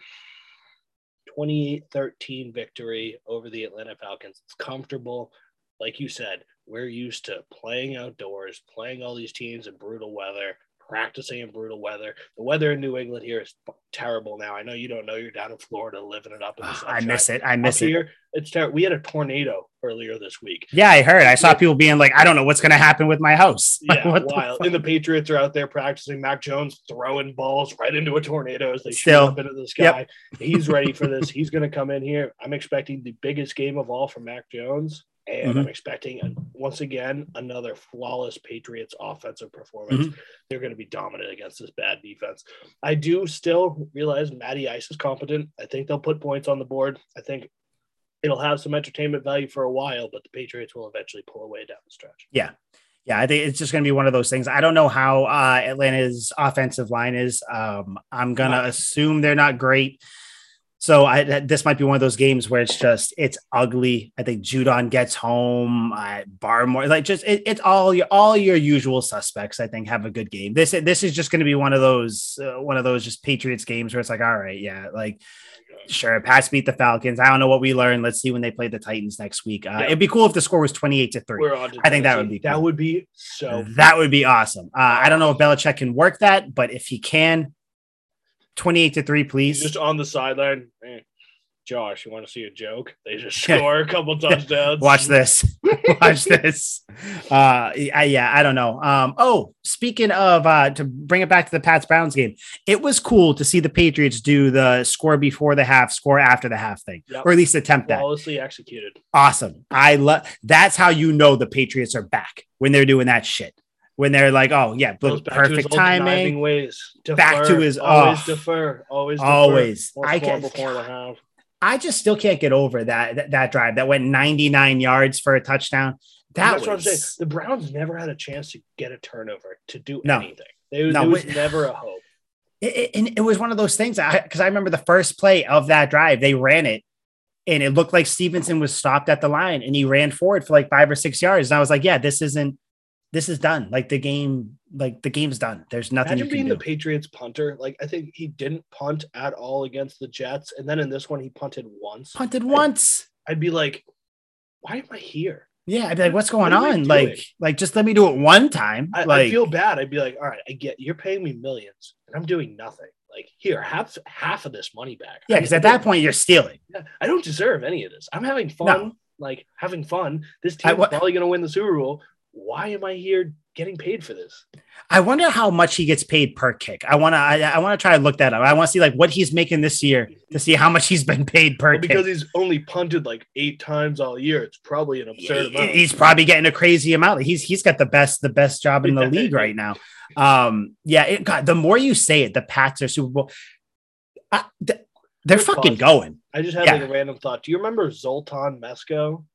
28 13 victory over the Atlanta Falcons. It's comfortable. Like you said, we're used to playing outdoors, playing all these teams in brutal weather, practicing in brutal weather. The weather in New England here is terrible now. I know you don't know you're down in Florida living it up in the I miss it. I Up miss it. here, it's terrible. We had a tornado earlier this week. Yeah, I heard. I saw people being like, I don't know what's going to happen with my house. Like, <laughs> Yeah, what the wild. fuck? And the Patriots are out there practicing. Mac Jones throwing balls right into a tornado as they Still. shoot up into the sky. He's ready for this. He's going to come in here. I'm expecting the biggest game of all from Mac Jones. And Mhm. I'm expecting, once again, another flawless Patriots offensive performance. Mm-hmm. They're going to be dominant against this bad defense. I do still realize Matty Ice is competent. I think they'll put points on the board. I think it'll have some entertainment value for a while, but the Patriots will eventually pull away down the stretch. Yeah, Yeah, I think it's just going to be one of those things. I don't know how uh, Atlanta's offensive line is. Um, I'm going to assume they're not great. So I, this might be one of those games where it's just it's ugly. I think Judon gets home. Uh, Barmore, like just it, it's all your all your usual suspects. I think have a good game. This this is just going to be one of those uh, one of those just Patriots games where it's like, all right, yeah, like sure, Pats beat the Falcons. I don't know what we learned. Let's see when they play the Titans next week. Uh, Yeah. It'd be cool if the score was twenty eight to three. We're on to I think that would be that would be so. That would be awesome. Uh, I don't know if Belichick can work that, but if he can, 28 to 3, He's please. just on the sideline. Eh, Josh, you want to see a joke? They just score a couple <laughs> touchdowns. Watch this. <laughs> Watch this. Uh, I, yeah, I don't know. Um, oh, speaking of, uh, to bring it back to the Pats Browns game, it was cool to see the Patriots do the score before the half, score after the half thing, Yep. or at least attempt that. flawlessly executed. Awesome. I love that's how you know the Patriots are back when they're doing that shit. When they're like, oh, yeah, but back to his perfect timing. Ways. Back to his- always oh. defer. Always defer. Always. I can- before the half. I just still can't get over that that, that drive that went 99 yards for a touchdown. That That's what I'm saying. The Browns never had a chance to get a turnover to do No. anything. There, No, there was never a hope. it, it- and it was one of those things because I, remember the first play of that drive, they ran it and it looked like Stevenson was stopped at the line and he ran forward for like five or six yards. And I was like, yeah, this isn't, this is done. Like the game, like the game's done. There's nothing Imagine you being can the. Patriots punter. Like I think he didn't punt at all against the Jets, and then in this one he punted once. Punted once. I'd be like, why am I here? Yeah, I'd be like, what's going What on? Like, like just let me do it one time. I, like, I feel bad. I'd be like, all right, I get you're paying me millions, and I'm doing nothing. Like here, have half of this money back. yeah, because at that point you're stealing. Yeah, I don't deserve any of this. I'm having fun, No. like having fun. This I team's probably going to win the Super Bowl. Why am I here getting paid for this? I wonder how much he gets paid per kick. I want to. I, I want to try to look that up. I want to see like what he's making this year to see how much he's been paid per Well, because kick. he's only punted like eight times all year. It's probably an absurd He- amount. He's probably getting a crazy amount. He's he's got the best the best job in the <laughs> league right now. Um, yeah, it, God, the more you say it, the Pats are Super Bowl. I, th- they're Quick fucking pause. going. I just had Yeah. like a random thought. Do you remember Zoltan Mesko,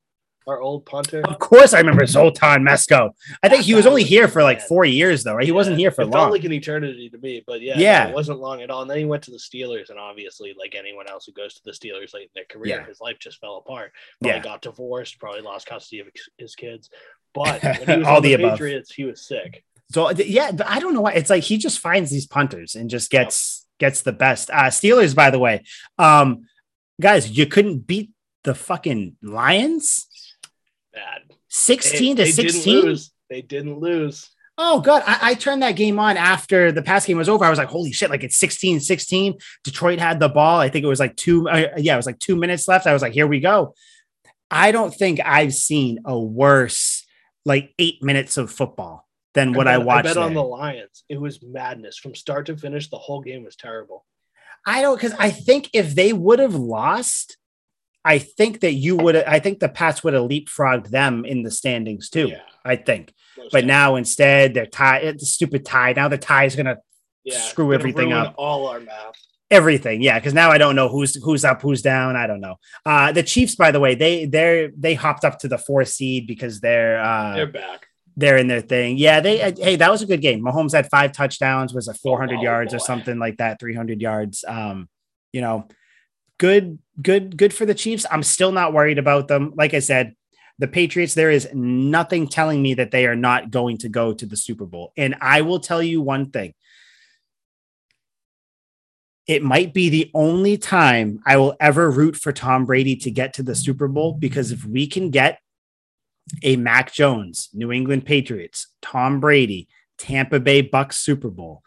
our old punter? Of course, I remember Zoltan Mesko. I think he was only here for like four years though, right? He wasn't here for it long. felt like an eternity to me, but yeah, Yeah. no, it wasn't long at all. And then he went to the Steelers, and obviously, like anyone else who goes to the Steelers late in their career, Yeah. his life just fell apart. Probably Yeah. got divorced, probably lost custody of his kids. But when he <laughs> was All on the, the above. Patriots, he was sick. So yeah, I don't know why. It's like he just finds these punters and just gets gets the best. Uh Steelers, by the way. Um guys, you couldn't beat the fucking Lions Bad. 16 They- to 16. They didn't lose. Oh god, I, I turned that game on after the pass game was over. I was like, holy shit, like it's 16-16. Detroit had the ball. I think it was like two, uh, yeah, it was like two minutes left. I was like, here we go. I don't think I've seen a worse like eight minutes of football than what I, bet- watched. I bet on the Lions. It was madness from start to finish. The whole game was terrible. I don't because I think if they would have lost, I think that you would. I think the Pats would have leapfrogged them in the standings too. Yeah. I think, most but definitely. now instead they're tied. It's a stupid tie. Now the tie is gonna yeah, screw gonna everything up. All our math. everything. Yeah, because now I don't know who's who's up, who's down. I don't know. Uh, the Chiefs, by the way, they they're they hopped up to the four seed because they're uh, They're back. they're in their thing. Yeah, they uh, hey, that was a good game. Mahomes had five touchdowns, was a 400 Oh, yards or something like that, 300 yards. Um, you know, good, good, good for the Chiefs. I'm still not worried about them. Like I said, the Patriots, there is nothing telling me that they are not going to go to the Super Bowl. And I will tell you one thing. It might be the only time I will ever root for Tom Brady to get to the Super Bowl because if we can get a Mac Jones, New England Patriots, Tom Brady, Tampa Bay Bucks Super Bowl.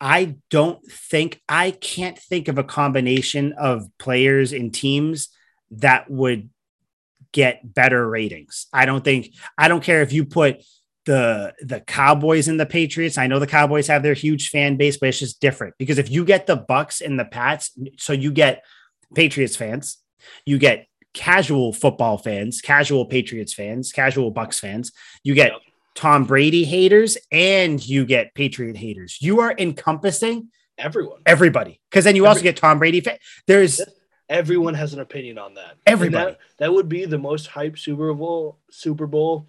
I don't think I can't think of a combination of players and teams that would get better ratings. I don't think I don't care if you put the the Cowboys and the Patriots. I know the Cowboys have their huge fan base, but it's just different because if you get the Bucks and the Pats, so you get Patriots fans, you get casual football fans, casual Patriots fans, casual Bucks fans, you get. Tom Brady haters, and you get Patriot haters. You are encompassing Everyone. everybody because then you also get Tom Brady. Fa- There's Everyone has an opinion on that. Everybody. That, that would be the most hype Super Bowl. Super Bowl,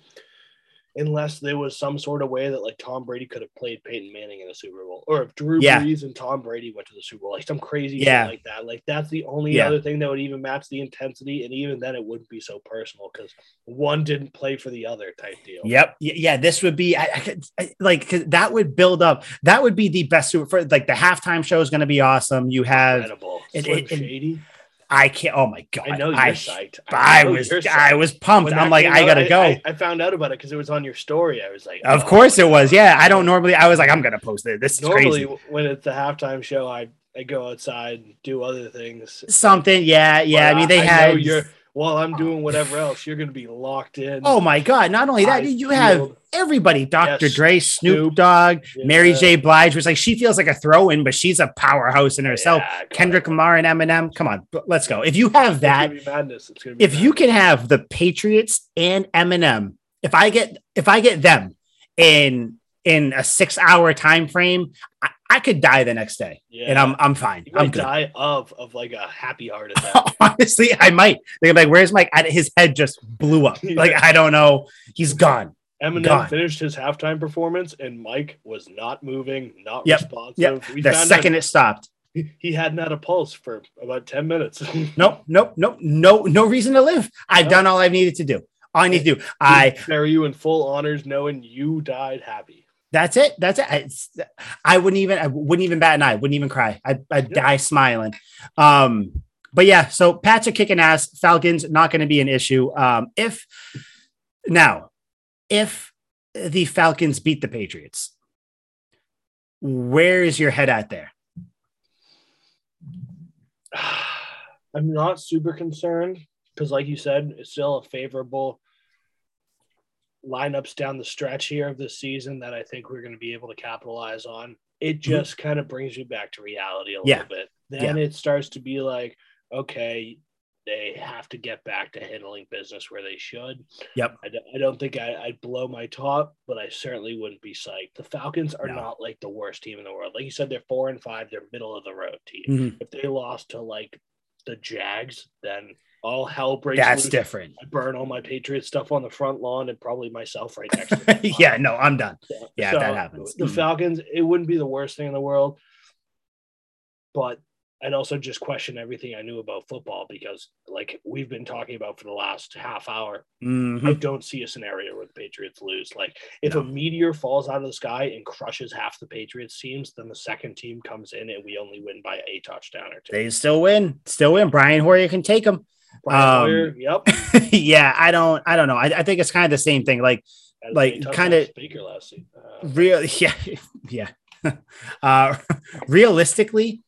unless there was some sort of way that like Tom Brady could have played Peyton Manning in a Super Bowl, or if Drew Yeah. Brees and Tom Brady went to the Super Bowl, like some crazy Yeah. like that. Like that's the only Yeah. other thing that would even match the intensity, and even then it wouldn't be so personal because one didn't play for the other type deal. Yep. Yeah, this would be I, I I- like 'cause that would build up. That would be the best super for like the halftime show is going to be awesome. You have Incredible. it- it- Shady. I can't. Oh my god! I know you're I, psyched. I know was I was pumped. I'm like I gotta go. I, I found out about it because it was on your story. I was like, of oh, course it was. Yeah, I don't normally. I was like I'm gonna post it. This is Normally, crazy. when it's the halftime show, I I go outside and do other things. Something. Yeah, yeah. But I mean they know had. While I'm doing whatever else, you're gonna be locked in. Oh my god! Not only that, eyes you have everybody. Dr. Yes, Dre, Snoop. Dogg, Mary J. Blige was like she feels like a throw-in, but she's a powerhouse in herself. Yeah. Kendrick Lamar and Eminem. Come on, let's go. If you have It's that, be madness. It's gonna be if you can have the Patriots and Eminem, if I get if I get them in in a six hour time frame, I, I could die the next day, yeah. and I'm I'm fine. you I'm die of of like a happy heart <laughs> attack. Honestly, I might. They're like, "Where's Mike?" And his head just blew up. <laughs> Like I don't know. He's gone. Eminem God. finished his halftime performance, and Mike was not moving, not Yep, responsive. yep. We The second it stopped. he- hadn't had a pulse for about ten minutes. <laughs> Nope, nope, nope. No, no reason to live. I've done all I've needed to do. All I need to do. I bury you in full honors, knowing you died happy. That's it. That's it. It's, I wouldn't even. I wouldn't even bat an eye. Wouldn't even cry. I'd, I'd Yeah. die smiling. Um, but yeah. So Pats are kicking ass. Falcons not going to be an issue. Um, if now, if the Falcons beat the Patriots, where is your head at there? <sighs> I'm not super concerned because, like you said, it's still a favorable lineups down the stretch here of this season that I think we're going to be able to capitalize on. It just kind of brings you back to reality a Mm-hmm. Yeah. little bit. Then it starts to be like, okay, they have to get back to handling business where they should. Yep. I, don't- think I, I'd blow my top, but I certainly wouldn't be psyched. The Falcons are No. not like the worst team in the world. Like you said, they're four and five. They're middle of the road team. Mhm. If they lost to like the Jags, then all hell breaks That's loose. different. I burn all my Patriots stuff on the front lawn and probably myself right next to <laughs> yeah. No, I'm done. Yeah, if So, that happens. The Mm. Falcons, it wouldn't be the worst thing in the world, but I'd also just question everything I knew about football because, like we've been talking about for the last half hour, Mhm. I don't see a scenario where the Patriots lose. Like if a meteor falls out of the sky and crushes half the Patriots teams, then the second team comes in and we only win by a touchdown or two. They still win. Still win. Brian Hoyer can take them. Um, yep. <laughs> yeah, I don't. I don't know. I, I think it's kind of the same thing. Like as like, kinda- as Baker last season. Uh, real <laughs> yeah yeah <laughs> uh realistically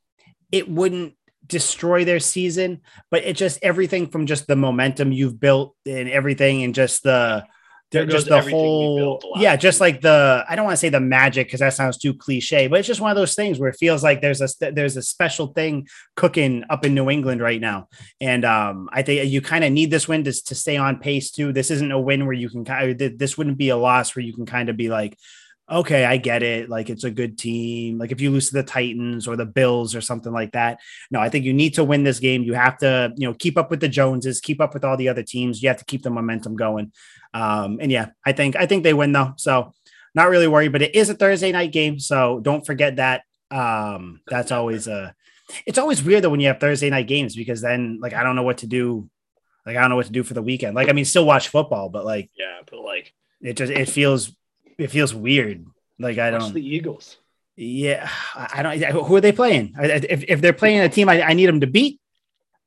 it wouldn't destroy their season but it just everything from just the momentum you've built and everything and just the There just goes the whole yeah just like the i don't want to say the magic because that sounds too cliche but it's just one of those things where it feels like there's a there's a special thing cooking up in new england right now. And um i think you kind of need this win to, to stay on pace too. This isn't a win where you can kind of this wouldn't be a loss where you can kind of be like okay, I get it. Like it's a good team. Like if you lose to the Titans or the Bills or something like that. No, I think you need to win this game. You have to, you know, keep up with the Joneses, keep up with all the other teams. You have to keep the momentum going. Um, and yeah, I think I think they win though. So not really worried, but it is a Thursday night game. So don't forget that. Um, that's always a it's always weird though when you have Thursday night games because then like I don't know what to do. Like I don't know what to do for the weekend. Like I mean, still watch football, but like yeah, but like it just it feels it feels weird. Like I don't. the Eagles. Yeah, I I don't. Who are they playing? I- I- If, if they're playing a team I, I need them to beat,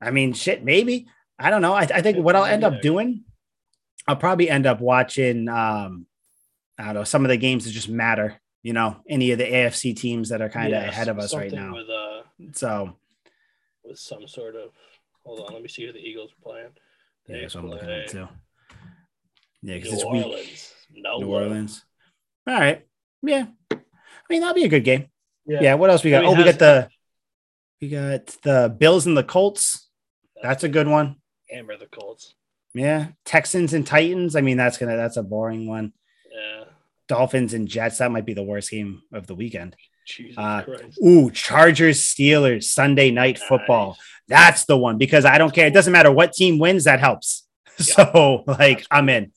I mean, shit, maybe. I don't know. I, I think what I'll end up doing, I'll probably end up watching. Um, I don't know some of the games that just matter. You know, any of the AFC teams that are kind of Yeah, ahead of us right now. With uh, So with some sort of. Hold on, let me see who the Eagles are playing. yeah, that's what I'm looking at too. Yeah, because New it's week. Orleans. No New love. Orleans. All right. Yeah. I mean, that'll be a good game. Yeah, Yeah. What else we got? I mean, oh, we got the we got the Bills and the Colts. That's a good one. hammer the Colts. Yeah. Texans and Titans. I mean, that's gonna that's a boring one. Yeah, Dolphins and Jets. That might be the worst game of the weekend. Jesus Uh, Christ. Ooh, Chargers Steelers Sunday night football. That's the one because I don't care. It doesn't matter what team wins. That helps. <laughs> Yeah. So like That's I'm in.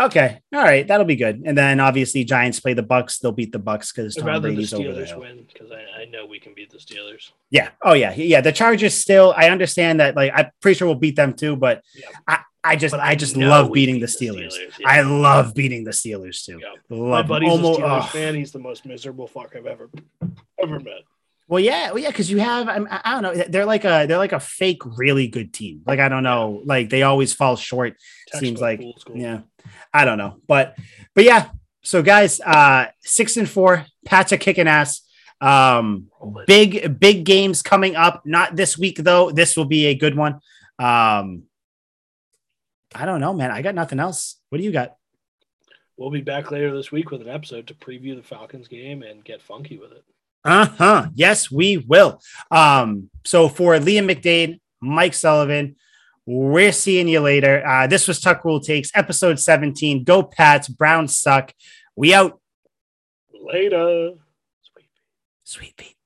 Okay. All right. That'll be good. And then obviously Giants play the Bucks. They'll beat the Bucks because Tom rather the Brady's over there. Steelers win because I, I know we can beat the Steelers. Yeah. Oh yeah. Yeah. The Chargers still. I understand that. Like I'm pretty sure we'll beat them too. But Yeah. I, I just But I just love beating beat the Steelers. yeah. I love beating the Steelers too. Yeah. Love My buddy's Almost- a Steelers oh. fan. He's the most miserable fuck I've ever ever met. Well, yeah, well, yeah, because you have I'm- I, I don't know. They're like a they're like a fake really good team. Like I don't know. Like they always fall short. Seems like yeah. I don't know, but but yeah. So guys, uh, six and four. Pats are kicking ass. Um, big big games coming up. Not this week though. This will be a good one. Um, I don't know, man. I got nothing else. What do you got? We'll be back later this week with an episode to preview the Falcons game and get funky with it. Uh-huh. Yes, we will. Um, so for Liam McDade, Mike Sullivan, we're seeing you later. Uh, this was Tuck Rule Takes, episode 17. Go Pats, Browns suck. We out. Later. Sweet. Sweet Pete.